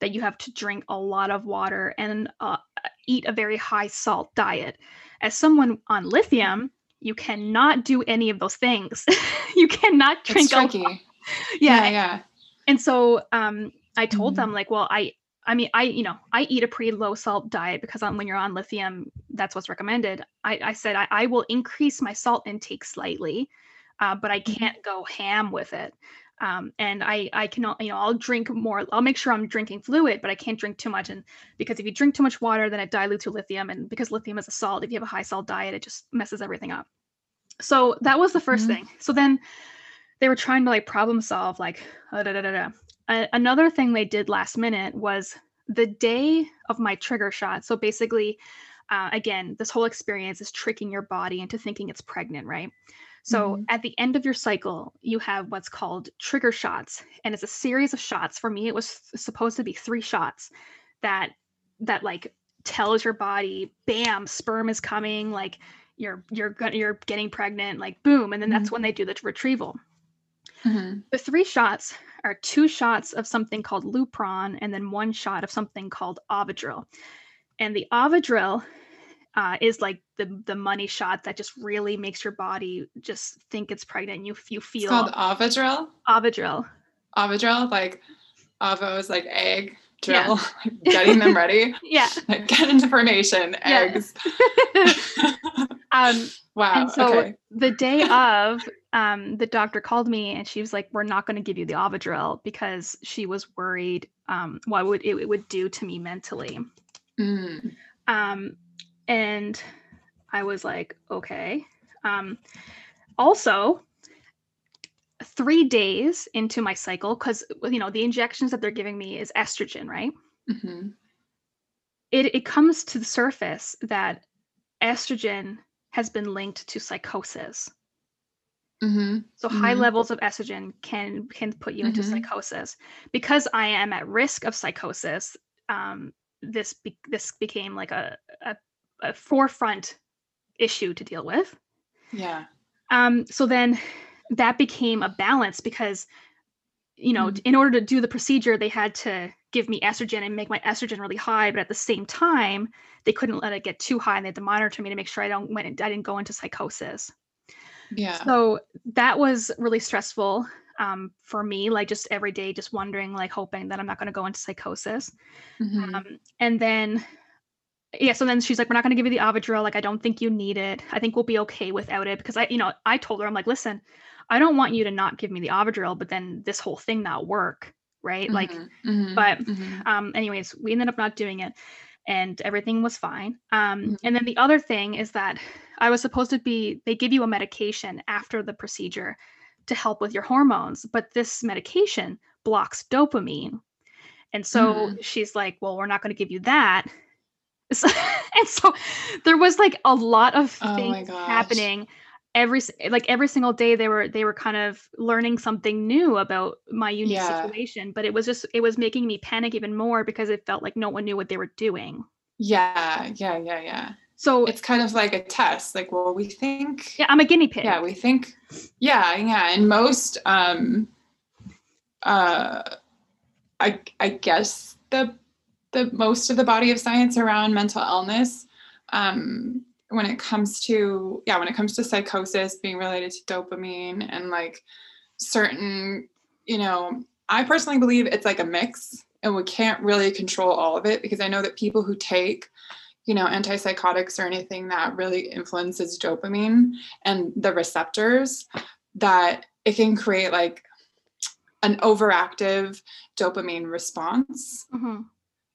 that you have to drink a lot of water and uh, eat a very high salt diet. As someone on lithium, you cannot do any of those things. you cannot drink it's yeah, yeah, yeah. and so um, I told Mhm. them like, well, I I mean, I you know I eat a pretty low salt diet because when you're on lithium, that's what's recommended. I, I said I, I will increase my salt intake slightly, uh, but I Mhm. can't go ham with it. Um, and I I can you know I'll drink more. I'll make sure I'm drinking fluid, but I can't drink too much. And because if you drink too much water, then it dilutes your lithium. And because lithium is a salt, if you have a high salt diet, it just messes everything up. So that was the 1st Mhm. thing. So then they were trying to like problem solve like uh, da, da, da, da. A- another thing they did last minute was the day of my trigger shot so basically uh, again this whole experience is tricking your body into thinking it's pregnant right so Mhm. at the end of your cycle you have what's called trigger shots and it's a series of shots for me it was supposed to be three shots that that like tells your body bam sperm is coming like you're you're gonna you're getting pregnant like boom and then that's Mhm. when they do the retrieval Mhm. the three shots are two shots of something called Lupron and then one shot of something called Ovidrel. And the Ovidrel uh, is like the the money shot that just really makes your body just think it's pregnant. You you It's feel called Avadril. Ovidrel. Avadril, like Avo is like egg Yeah. drill, like getting them ready. Yeah. Like get into formation, Yeah. eggs. Um, wow. and so okay. the day of, um, the doctor called me and she was like, "We're not going to give you the Ovidrel because she was worried um, what would it, it would do to me mentally." Mm. um and i was like okay um also three days into my cycle because you know the injections that they're giving me is estrogen right Mhm. it, it comes to the surface that estrogen has been linked to psychosis Mhm. so high Mhm. levels of estrogen can can put you into Mhm. psychosis because i am at risk of psychosis um this be- this became like a, a a forefront issue to deal with Yeah. um so then that became a balance because you know Mhm. in order to do the procedure they had to give me estrogen and make my estrogen really high but at the same time they couldn't let it get too high and they had to monitor me to make sure i don't went i didn't go into psychosis Yeah. so that was really stressful um, for me like just every day just wondering like hoping that i'm not going to go into psychosis Mhm. um, and then yeah so then she's like we're not going to give you the ovidrel like i don't think you need it i think we'll be okay without it because i you know i told her i'm like listen i don't want you to not give me the ovidrel but then this whole thing not work right like Mhm. Mhm. but Mhm. um anyways we ended up not doing it and everything was fine um Mhm. and then the other thing is that i was supposed to be they give you a medication after the procedure to help with your hormones but this medication blocks dopamine and so Mhm. she's like well we're not going to give you that So- and so there was like a lot of Oh things gosh. happening every like every single day they were they were kind of learning something new about my unique Yeah. situation but it was just it was making me panic even more because it felt like no one knew what they were doing Yeah. Yeah. Yeah. Yeah. So it's kind of like a test. Like, well, we think yeah, I'm a guinea pig. Yeah, we think yeah, yeah. And most um uh I I guess the the most of the body of science around mental illness um when it comes to yeah, when it comes to psychosis being related to dopamine and like certain, you know, I personally believe it's like a mix and we can't really control all of it because I know that people who take you know antipsychotics or anything that really influences dopamine and the receptors that it can create like an overactive dopamine response mm-hmm.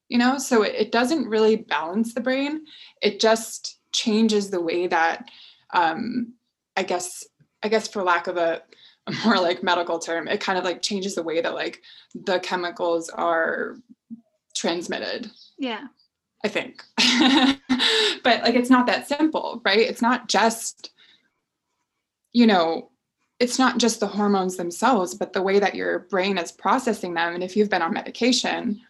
You know so it, it, doesn't really balance the brain it just changes the way that um i guess i guess for lack of a, a more like medical term it kind of like changes the way that like the chemicals are transmitted yeah I think. but like it's not that simple, right? It's not just, you know, it's not just the hormones themselves, but the way that your brain is processing them. And if you've been on medication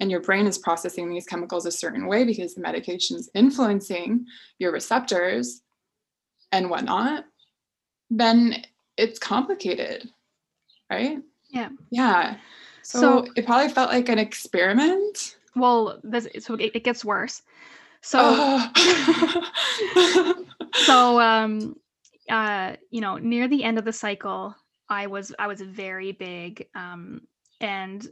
and your brain is processing these chemicals a certain way because the medication is influencing your receptors and whatnot, then it's complicated, right? Yeah. Yeah. So, so it probably felt like an experiment well this so it, it gets worse so oh. so um uh you know near the end of the cycle i was i was very big um and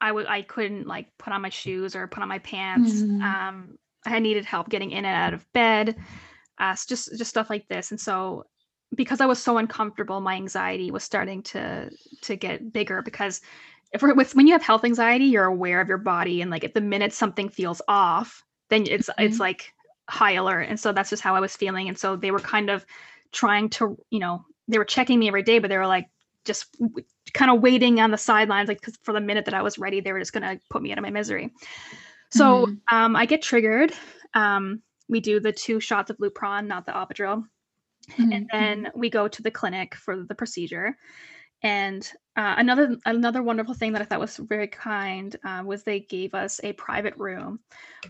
i would i couldn't like put on my shoes or put on my pants mm-hmm. um i needed help getting in and out of bed uh just just stuff like this and so because i was so uncomfortable my anxiety was starting to to get bigger because if we're with when you have health anxiety, you're aware of your body and like at the minute something feels off, then it's mm-hmm. it's like high alert. And so that's just how I was feeling. And so they were kind of trying to, you know, they were checking me every day, but they were like just kind of waiting on the sidelines, like because for the minute that I was ready, they were just gonna put me out of my misery. So mm-hmm. um, I get triggered. Um, we do the two shots of Lupron, not the Ovidrel. Mm-hmm. And then we go to the clinic for the procedure. And uh, another another wonderful thing that I thought was very kind uh, was they gave us a private room.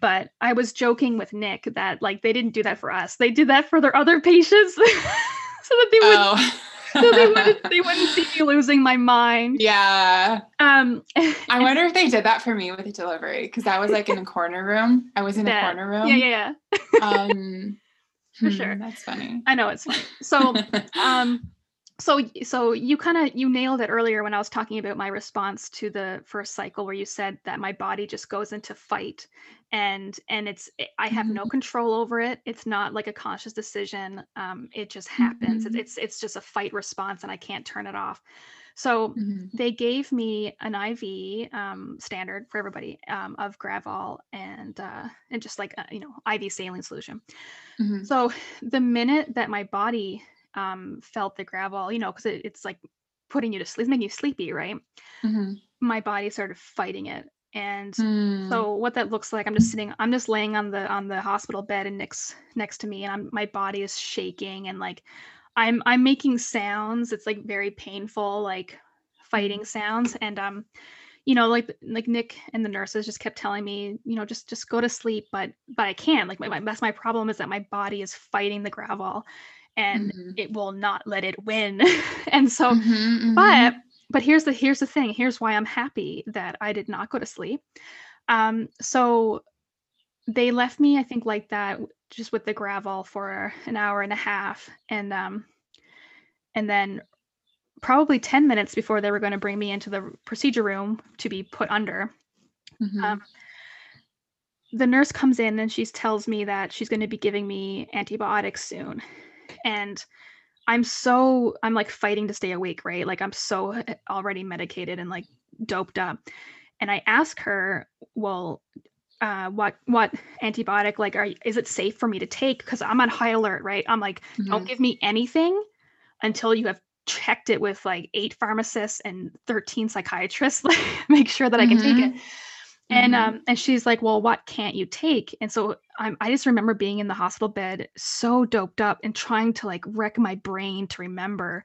But I was joking with Nick that like they didn't do that for us; they did that for their other patients, so that they would. Oh. so they wouldn't they wouldn't see me losing my mind. Yeah. Um I wonder if they did that for me with the delivery because I was like in a corner room. I was in that, a corner room. Yeah, yeah, yeah. um for hmm, sure. That's funny. I know it's funny. So um so so you kind of you nailed it earlier when i was talking about my response to the first cycle where you said that my body just goes into fight and and it's eh, i have mm-hmm. no control over it it's not like a conscious decision um, it just happens mm-hmm. it's it's just a fight response and i can't turn it off so mm-hmm. they gave me an iv um, standard for everybody um, of gravol and uh, and just like uh, you know iv saline solution mm-hmm. so the minute that my body um, felt the Gravol, you know, because it, it's like putting you to sleep, making you sleepy, right? Mm-hmm. My body started fighting it. And mm. so what that looks like, I'm just sitting, I'm just laying on the on the hospital bed and Nick's next to me, and I'm my body is shaking and like I'm I'm making sounds. It's like very painful, like fighting mm-hmm. sounds. And um, you know, like like Nick and the nurses just kept telling me, you know, just just go to sleep, but but I can't. Like my, my that's my problem is that my body is fighting the Gravol and mm-hmm. it will not let it win. and so, mm-hmm, mm-hmm. but but here's the here's the thing. Here's why I'm happy that I did not go to sleep. Um, so they left me, I think, like that, just with the Gravol for an hour and a half, and um, and then probably 10 minutes before they were going to bring me into the procedure room to be put under. Mm-hmm. Um, the nurse comes in and she tells me that she's going to be giving me antibiotics soon and i'm so i'm like fighting to stay awake right? Like i'm so eh, already medicated and like doped up. And i ask her well uh, what what antibiotic like are is it safe for me to take? Because i'm on high alert right? I'm like mm-hmm. don't give me anything until you have checked it with like eight pharmacists and 13 psychiatrists like make sure that i can mm-hmm. take it and mm-hmm. um and she's like well what can't you take and so I'm, i just remember being in the hospital bed so doped up and trying to like wreck my brain to remember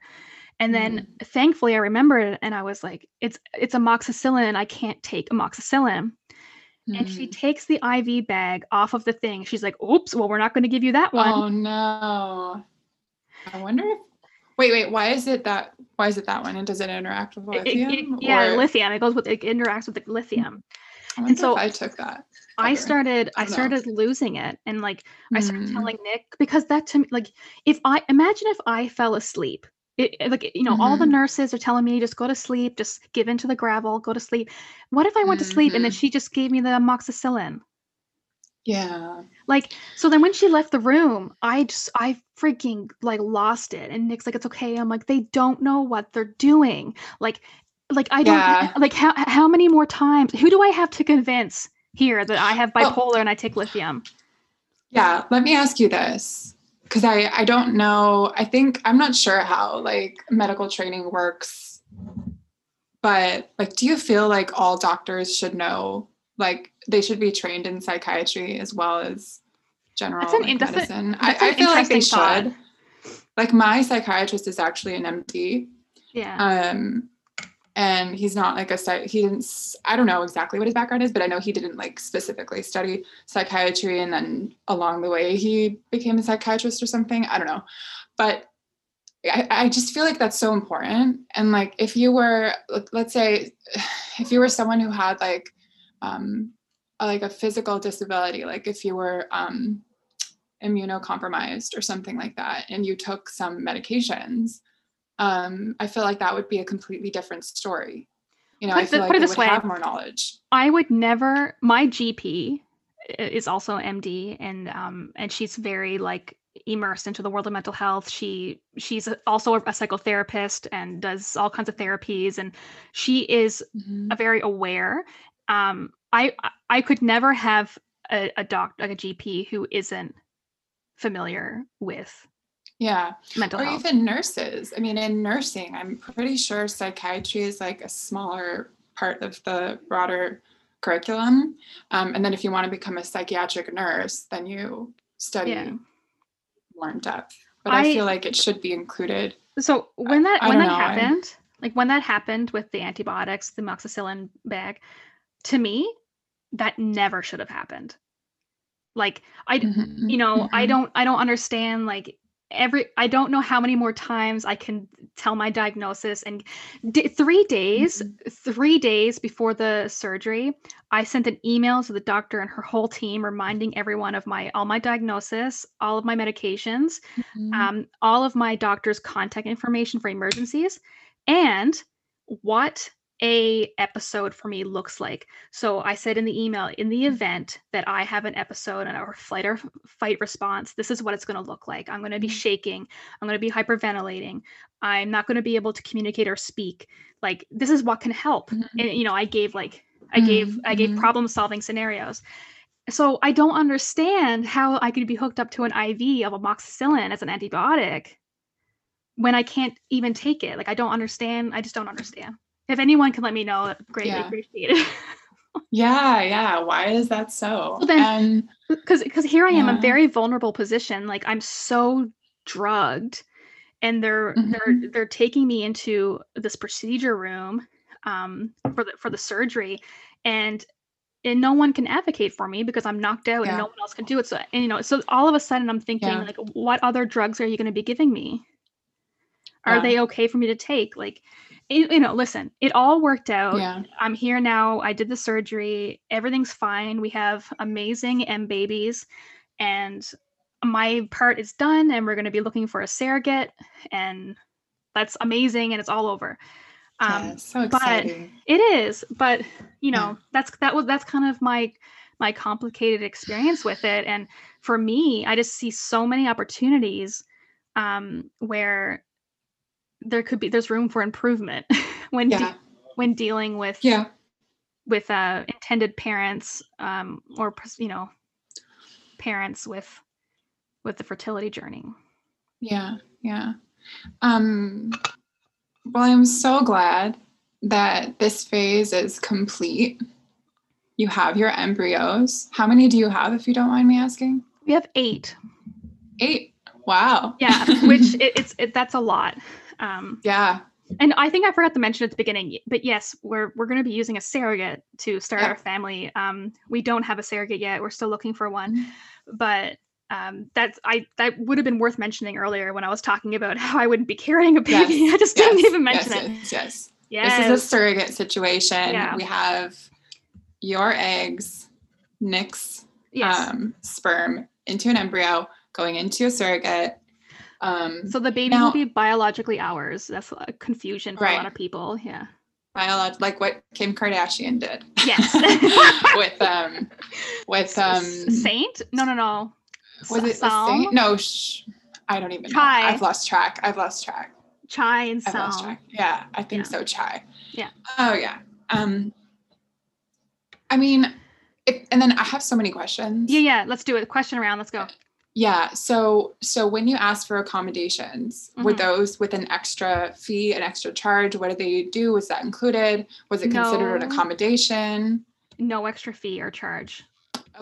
and then mm-hmm. thankfully i remembered and i was like it's it's amoxicillin i can't take amoxicillin and she Mm. takes the IV bag off of the thing. She's like, "Oops, well, we're not going to give you that one." Oh no. I wonder if wait, wait, why is it that why is it that one? And does it interact with It- it- it- lithium? yeah, or- lithium. It goes with it interacts with the lithium. I wonder so I took that. I started I don't started losing it and like I started Mm. telling Nick because that to me like if I imagine if I fell asleep it, like you know all the Mhm. nurses are telling me just go to sleep just give into the Gravol go to sleep what if I went to sleep and then Mhm. she just gave me the amoxicillin Yeah. like so then when she left the room I just I freaking like lost it and Nick's like it's okay I'm like they don't know what they're doing like like I don't Yeah. like how how many more times who do I have to convince here that I have Well- bipolar and I take lithium Yeah, let me ask you this because I I don't know. I think I'm not sure how like medical training works, but like, do you feel like all doctors should know? Like, they should be trained in psychiatry as well as general an like, that's a- medicine. that's I, I feel like they thought. should. Like, my psychiatrist is actually an MD. yeah um and he's not like a he didn't i don't know exactly what his background is but i know he didn't like specifically study psychiatry and then along the way he became a psychiatrist or something i don't know. But I, I just feel like that's so important. And like if you were let- let's say if you were someone who had like um a- like a physical disability like if you were um immunocompromised or something like that and you took some medications um, I feel like that would be a completely different story. You know, Put I feel th- like put it this would way. have more knowledge. I would never. My GP is also MD, and um, and she's very like immersed into the world of mental health. She she's also a psychotherapist and does all kinds of therapies, and she is Mhm. a very aware. Um, I I- I could never have a, a doc like a GP who isn't familiar with Yeah. mental Or health. even nurses. I mean, in nursing, I'm pretty sure psychiatry is like a smaller part of the broader curriculum. Um, and then if you want to become a psychiatric nurse, then you study Yeah. more in depth. But I, I- feel like it should be included. So when that I when don't that know, I'm- happened, like when that happened with the antibiotics, the amoxicillin bag, to me, that never should have happened. Like I, Mhm, you know, I mhm. don't, I don't understand. Like every, I don't know how many more times I can tell my diagnosis. And d- three days, three days before the surgery, I sent an email to the doctor and her whole team reminding everyone of my all my diagnosis, all of my medications Mhm. um, all of my doctor's contact information for emergencies and what a episode for me looks like so i said in the email in the event that i have an episode and or flight or fight response this is what it's going to look like i'm going to be Mhm. shaking i'm going to be hyperventilating i'm not going to be able to communicate or speak like this is what can help Mhm. and you know i gave like i gave i gave Mhm. problem solving scenarios so I don't understand how I could be hooked up to an IV of amoxicillin as an antibiotic when I can't even take it. Like I don't understand. I just don't understand. If anyone can let me know, greatly Yeah. appreciate it. Yeah, yeah. Why is that so? Then- Because because here I am, a very vulnerable position. Like I'm so drugged, and they're they're Mhm. they're taking me into this procedure room um, for the for the surgery, and and no one can advocate for me because I'm knocked out Yeah. and no one else can do it. So and, you know, so all of a sudden I'm thinking Yeah. like, what other drugs are you going to be giving me? Are Yeah. they okay for me to take? Like, you you know, listen, it all worked out. yeah. I'm here now. I did the surgery. Everything's fine. We have amazing M babies, and my part is done. And we're going to be looking for a surrogate, and that's amazing. And it's all over. Um, yeah, so but- exciting. It is, but you Yeah. know, that's that was that's kind of my my complicated experience with it. And for me, I just see so many opportunities um, where there could be there's room for improvement when de- when dealing with Yeah. with uh, intended parents um, or you know parents with with the fertility journey. Yeah, yeah. Um, well, I'm so glad that this phase is complete. You have your embryos. How many do you have, if you don't mind me asking? We have eight. Eight. Wow. Yeah, which it, it's it, that's a lot. Um, Yeah. And I think I forgot to mention at the beginning, but yes, we're we're going to be using a surrogate to start Yep. our family. Um, we don't have a surrogate yet. We're still looking for one, but um, that's I that would have been worth mentioning earlier when I was talking about how I wouldn't be carrying a baby. Yes, I just didn't even mention yes, it. Yes, yes. Yes. This is a surrogate situation. Yeah. We have your eggs, Nick's yes. um, sperm into an embryo going into a surrogate. Um, so the baby now- will be biologically ours. That's a confusion for a lot of people. Yeah. biolog- like what Kim Kardashian did. Yes. with um, with um, Saint? No, no, no. was it saint? No, sh- I don't even know. Chai. I've lost track. I've lost track. Chai and I've lost track. Yeah, I think Yeah. so. Chai. Yeah. Oh yeah. Um, I mean, if, and then I have so many questions. Yeah, yeah. Let's do it. Question around. Let's go. Yeah. So so when you ask for accommodations, were Mhm. those with an extra fee, an extra charge? What did they do? Was that included? Was it considered an accommodation? No extra fee or charge.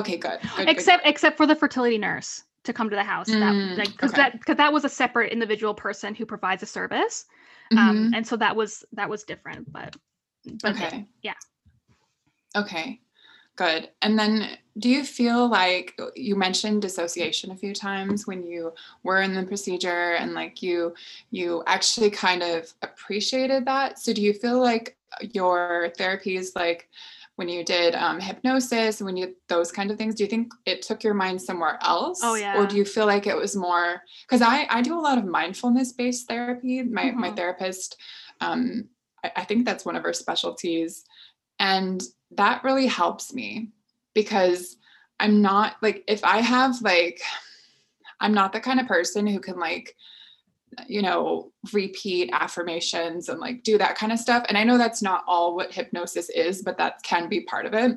Okay, good. good, good, except except for the fertility nurse to come to the house. Mm, that like because okay. that because that was a separate individual person who provides a service. Um, Mhm. and so that was that was different, but, but it- okay. yeah. Okay. Good. And then do you feel like you mentioned dissociation a few times when you were in the procedure and like you you actually kind of appreciated that? So do you feel like your therapies like when you did um, hypnosis when you those kind of things do you think it took your mind somewhere else Oh, or do you feel like it was more because i i do a lot of mindfulness based therapy my my Mhm. therapist um I, I think that's one of her specialties and that really helps me because i'm not like if i have like i'm not the kind of person who can like you know repeat affirmations and like do that kind of stuff and i know that's not all what hypnosis is but that can be part of it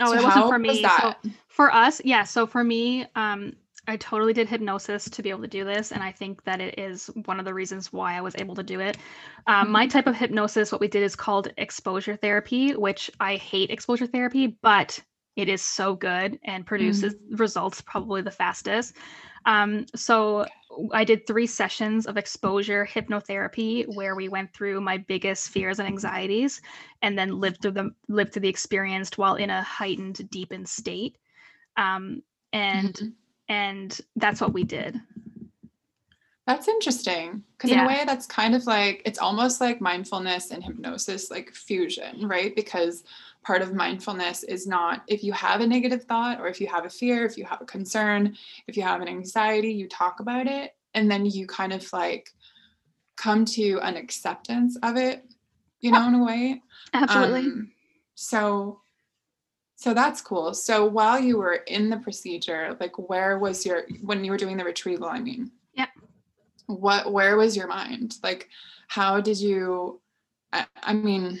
oh, So it wasn't for me. So for us, yeah. So for me, um, I totally did hypnosis to be able to do this, and I think that it is one of the reasons why I was able to do it. Um, my type of hypnosis, what we did is called exposure therapy, which I hate exposure therapy, but it is so good and produces results probably the fastest. Um, so I did three sessions of exposure hypnotherapy where we went through my biggest fears and anxieties and then lived through them lived through the experience while in a heightened deepened state um, and Mhm. And that's what we did That's interesting because in a way that's kind of like it's almost like mindfulness and hypnosis like fusion, right? Because part of mindfulness is not if you have a negative thought or if you have a fear, if you have a concern, if you have an anxiety, you talk about it and then you kind of like come to an acceptance of it, you know, in a way. absolutely Um, so so that's cool. So while you were in the procedure, like where was your when you were doing the retrieval, I mean? Yeah. What where was your mind? Like how did you I, I mean,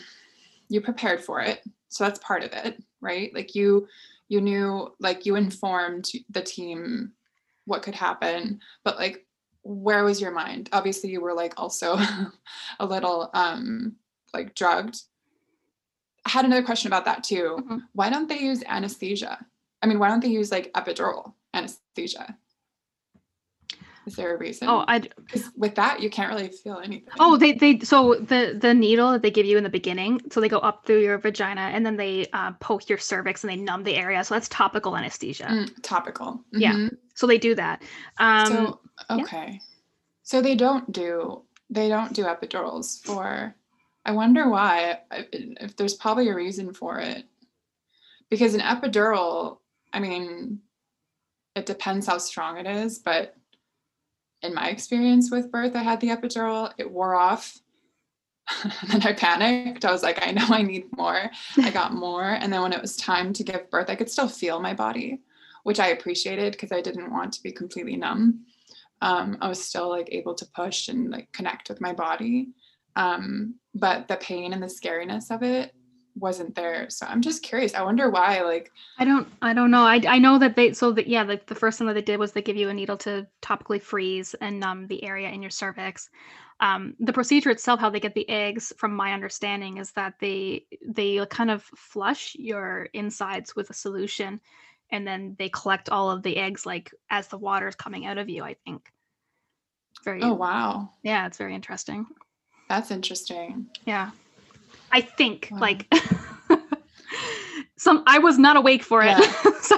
you prepared for it. So that's part of it, right? Like you you knew like you informed the team what could happen, but like where was your mind? Obviously you were like also a little um like drugged I had another question about that too. Mhm. Why don't they use anesthesia? I mean, why don't they use like epidural anesthesia? Is there a reason? oh i with that, you can't really feel anything. oh they they so the the needle that they give you in the beginning so they go up through your vagina and then they uh, poke your cervix and they numb the area so that's topical anesthesia Mm, topical. Yeah. Mhm. so they do that um so yeah. okay. So they don't do they don't do epidurals for. I wonder why. If there's probably a reason for it, because an epidural. I mean, it depends how strong it is, but in my experience with birth, I had the epidural. It wore off. and then I panicked. I was like, I know I need more. I got more. And then when it was time to give birth, I could still feel my body, which I appreciated because I didn't want to be completely numb. Um, I was still like able to push and like connect with my body. Um, but the pain and the scariness of it wasn't there. So I'm just curious. I wonder why, like, I don't I don't know. I I know that they so that yeah, like the first thing that they did was they give you a needle to topically freeze and numb the area in your cervix. Um, the procedure itself, how they get the eggs, from my understanding, is that they they kind of flush your insides with a solution, and then they collect all of the eggs like as the water is coming out of you. I think. Very oh wow. yeah, it's very interesting. That's interesting. Yeah. I think Wow. like some I was not awake for it. so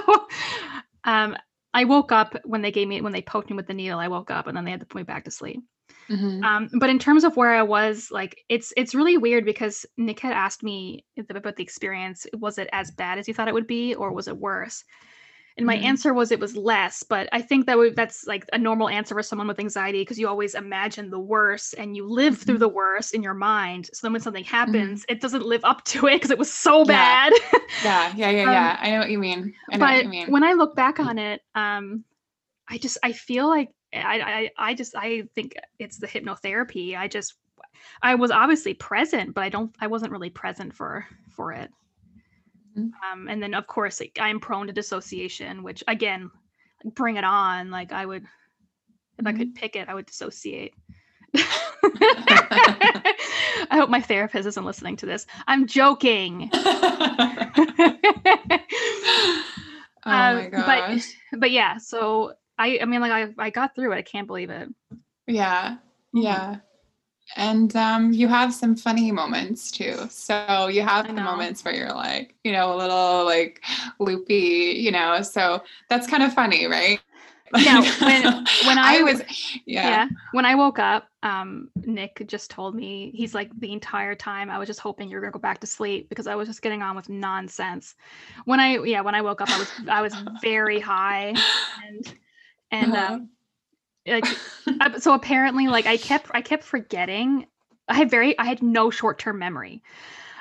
um I woke up when they gave me when they poked me with the needle. I woke up and then they had to put me back to sleep. Mhm. Um, but in terms of where I was, like it's it's really weird because Nick had asked me about the experience. Was it as bad as you thought it would be, or was it worse? And my Mhm. answer was it was less. But I think that would that's like a normal answer for someone with anxiety because you always imagine the worst and you live through Mhm. the worst in your mind. So then when something happens, it doesn't live up to it because it was so Yeah. bad. Yeah, yeah, yeah, Um, yeah. I know what you mean. I know what but you mean. when I look back on it, um, I just I feel like I, I I just I think it's the hypnotherapy. I just I was obviously present, but I don't I wasn't really present for for it. Mhm. Um, and then of course like, I'm prone to dissociation, which again, bring it on. Like I would if I Mm-hmm. could pick it, I would dissociate. I hope my therapist isn't listening to this. I'm joking. oh my but- gosh. but but yeah, so I I mean like I I got through it. I can't believe it. Yeah. Mhm. Yeah. And um, you have some funny moments too. So you have the moments where you're like, you know, a little like loopy, you know. So that's kind of funny, right? Now, when- when I- was, Yeah. yeah, When I woke up, um, Nick just told me he's like the entire time I was just hoping you were gonna go back to sleep because I was just getting on with nonsense. When I yeah, when I woke up, I was I was very high and and Uh-huh. um, like so apparently like I kept I kept forgetting. I had very I had no short term memory,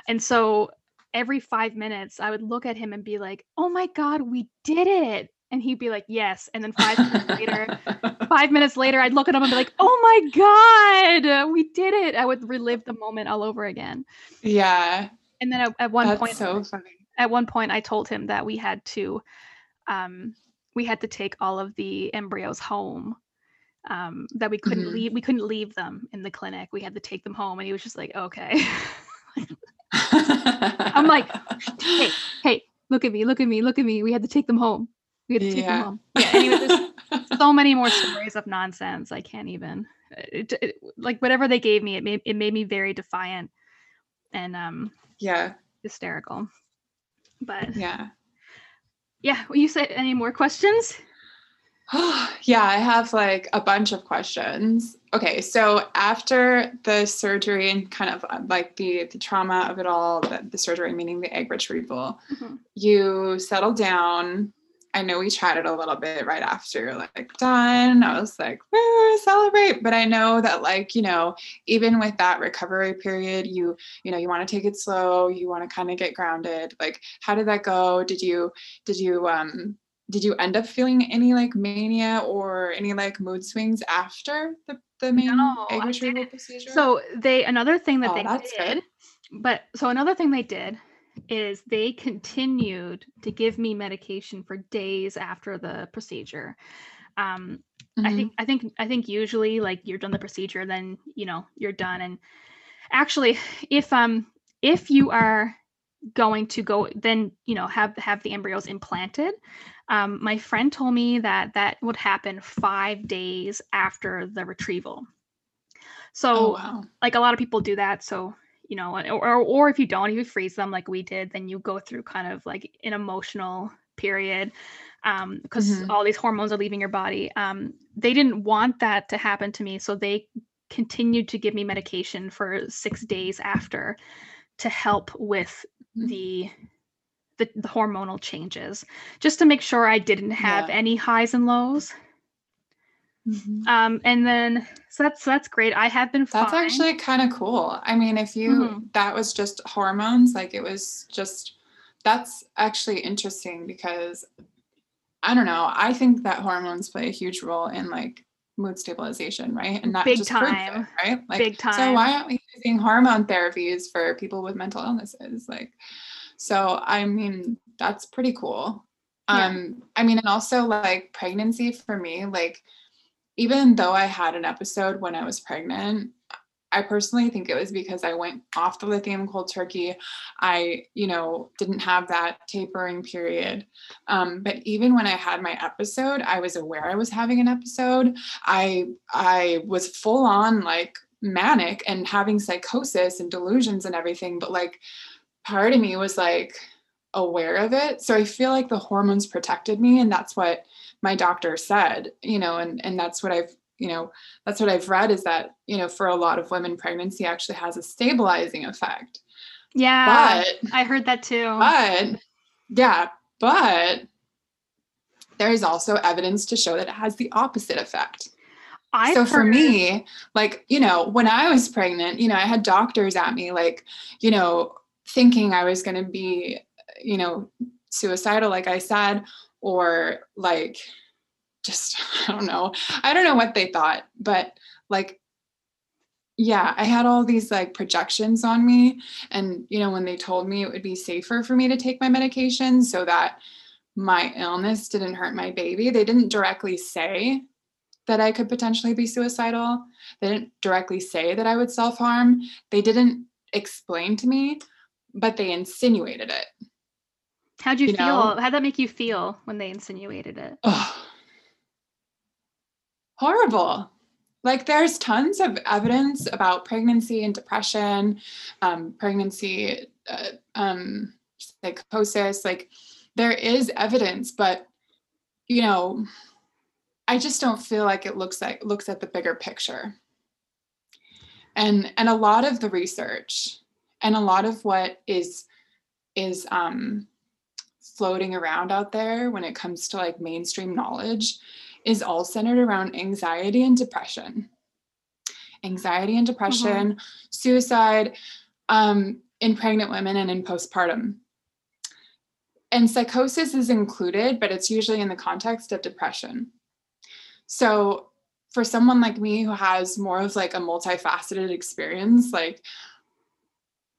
and so every five minutes I would look at him and be like, "Oh my god, we did it!" And he'd be like, "Yes," and then five minutes later five minutes later, I'd look at him and be like, "Oh my god, we did it!" I would relive the moment all over again. yeah, And then at, at one that's point, so funny. at one point, I told him that we had to, um, we had to take all of the embryos home. Um, that we couldn't Mhm. leave, we couldn't leave them in the clinic. We had to take them home, and he was just like, "Okay." I'm like, hey, hey, look at me, look at me, look at me. We had to take them home. We had to take them Yeah. home. Yeah. Anyway, there's so many more stories of nonsense. I can't even. It, it- like whatever they gave me, it made it made me very defiant and um yeah, hysterical. But yeah. yeah, well, you said any more questions? yeah, I have like a bunch of questions. Okay, so after the surgery and kind of uh, like the the trauma of it all, the, the surgery meaning the egg retrieval, Mhm. you settled down. I know we chatted a little bit right after, like done. I was like, "Woo, celebrate. But I know that, like, you know, even with that recovery period, you, you know, you want to take it slow. You want to kind of get grounded. Like, how did that go? Did you, did you, um, did you end up feeling any like mania or any like mood swings after the, the main No, egg retrieval procedure? So they another thing that Oh, they did, good. but so another thing they did is they continued to give me medication for days after the procedure. Um, I Mhm. think I think I think usually like you're done the procedure, then you know you're done. And actually, if um if you are going to go then you know have have the embryos implanted um, my friend told me that that would happen five days after the retrieval so oh wow. like a lot of people do that so you know or, or if you don't if you freeze them like we did then you go through kind of like an emotional period um because Mhm. all these hormones are leaving your body um they didn't want that to happen to me so they continued to give me medication for six days after to help with. The the, the hormonal changes just to make sure i didn't have Yeah. any highs and lows Mhm. um and then so that's that's great i have been That's fine. actually kind of cool. I mean, if you Mhm. that was just hormones, like it was just that's actually interesting because I don't know. I think that hormones play a huge role in like mood stabilization, right? And not Big just proof it, time. right? Like Big so why aren't we using hormone therapies for people with mental illnesses? Like so I mean, that's pretty cool. Yeah. Um I mean, and also like pregnancy for me, like even though I had an episode when I was pregnant, I personally think it was because I went off the lithium cold turkey. I, you know, didn't have that tapering period. Um, but even when I had my episode, I was aware I was having an episode. I I was full on like manic and having psychosis and delusions and everything but like part of me was like aware of it so i feel like the hormones protected me and that's what my doctor said you know and and that's what i've you know that's what i've read is that you know for a lot of women pregnancy actually has a stabilizing effect. Yeah but i heard that too. but yeah but there is also evidence to show that it has the opposite effect. I've so for heard- me, like, you know, when I was pregnant, you know, I had doctors at me, like, you know, thinking I was going to be, you know, suicidal, like I said, or like just, I don't know. I don't know what they thought, but like, yeah, I had all these like projections on me. And, you know, when they told me it would be safer for me to take my medication so that my illness didn't hurt my baby, they didn't directly say that I could potentially be suicidal. They didn't directly say that I would self harm. They didn't explain to me, but they insinuated it. How'd you, you feel? Know? How'd that make you feel when they insinuated it? Oh, horrible. Like, there's tons of evidence about pregnancy and depression, um, pregnancy, uh, um, psychosis. Like, there is evidence, but, you know, I just don't feel like it looks like looks at the bigger picture. And and a lot of the research and a lot of what is is um, floating around out there when it comes to like mainstream knowledge is all centered around anxiety and depression. Anxiety and depression, mm-hmm. suicide um, in pregnant women and in postpartum. And psychosis is included, but it's usually in the context of depression. So for someone like me who has more of like a multifaceted experience, like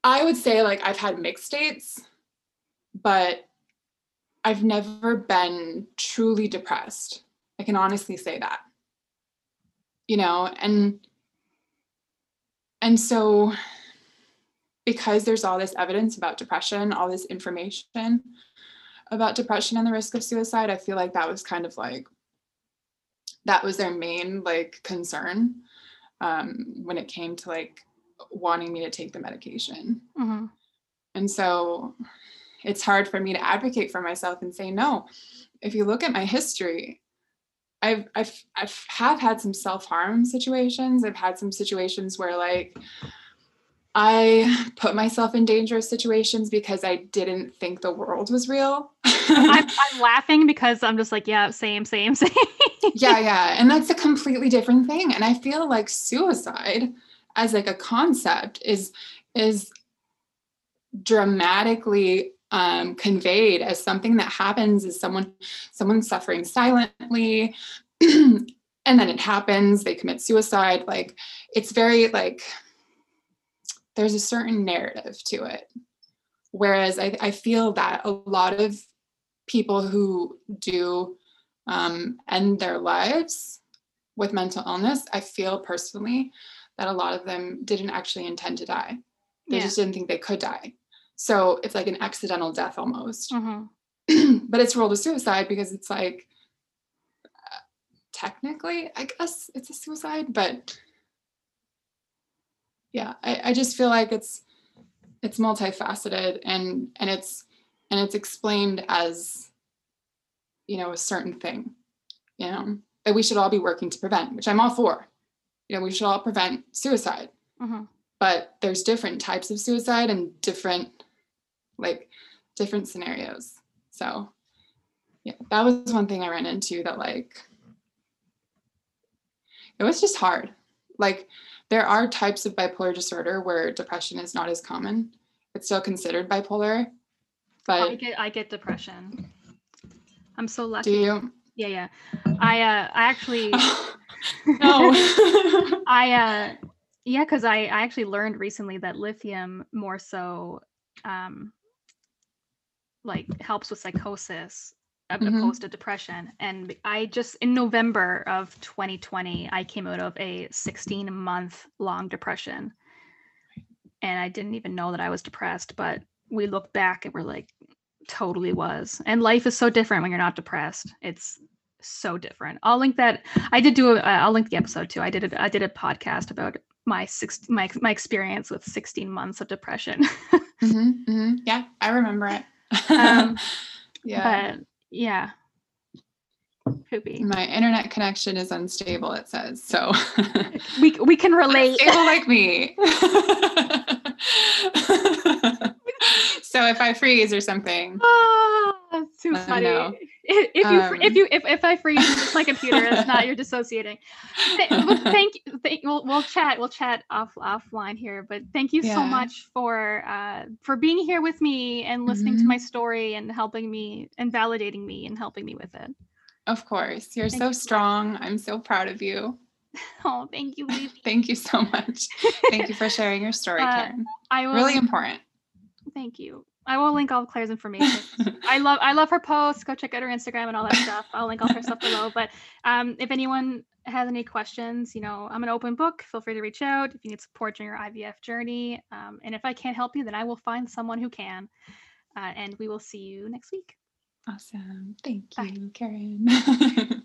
I would say like I've had mixed states, but I've never been truly depressed. I can honestly say that. You know, and and so because there's all this evidence about depression, all this information about depression and the risk of suicide, I feel like that was kind of like that was their main like concern um, when it came to like wanting me to take the medication. Mm-hmm. And so it's hard for me to advocate for myself and say no. If you look at my history, I've I've I've have had some self-harm situations. I've had some situations where like I put myself in dangerous situations because I didn't think the world was real. I'm, I'm, laughing because I'm just like, yeah, same, same, same. yeah, yeah. And that's a completely different thing. And I feel like suicide as like a concept is is dramatically um, conveyed as something that happens is someone someone suffering silently and then it happens they commit suicide like it's very like there's a certain narrative to it. Whereas I, I feel that a lot of people who do um, end their lives with mental illness, I feel personally that a lot of them didn't actually intend to die. They yeah. just didn't think they could die. So it's like an accidental death almost. Mm-hmm. but it's ruled a suicide because it's like, uh, technically, I guess it's a suicide, but yeah I, I just feel like it's it's multifaceted and and it's and it's explained as you know a certain thing you know that we should all be working to prevent which i'm all for you know we should all prevent suicide mm-hmm. but there's different types of suicide and different like different scenarios so yeah that was one thing i ran into that like it was just hard like there are types of bipolar disorder where depression is not as common. It's still considered bipolar, but I get I get depression. I'm so lucky. Do you? Yeah, yeah. I uh I actually no. I uh yeah, because I, I actually learned recently that lithium more so um like helps with psychosis mm-hmm. opposed to depression. And I just in November of 2020, I came out of a 16 month long depression. And I didn't even know that I was depressed, but we look back and we're like, totally was. And life is so different when you're not depressed. It's so different. I'll link that. I did do a. will link the episode too. I did a, I did a podcast about my six my my experience with 16 months of depression. hmm hmm Yeah, I remember it. Um, yeah. But yeah. Poopy. My internet connection is unstable, it says. So We we can relate. stable like me. so if I freeze or something, Ah, that's too funny. If if you fr- if Um, you if, if I freeze my computer, it's not you're dissociating. Th- thank you. Thank, we'll we'll chat. We'll chat off offline here. But thank you so much for uh for being here with me and listening to Mhm. my story and helping me and validating me and helping me with it. of course, you're Thank so you. strong. I'm so proud of you. Oh, thank you, Thank you so much. Thank you for sharing your story, Uh, Karyn. I will. Really important. Thank you. I will link all of Claire's information. I love I love her posts. Go check out her Instagram and all that stuff. I'll link all her stuff below. But um, if anyone has any questions, you know, I'm an open book. Feel free to reach out if you need support during your IVF journey. Um, and if I can't help you, then I will find someone who can. Uh, and we will see you next week. Awesome. Thank Bye. you, Karyn.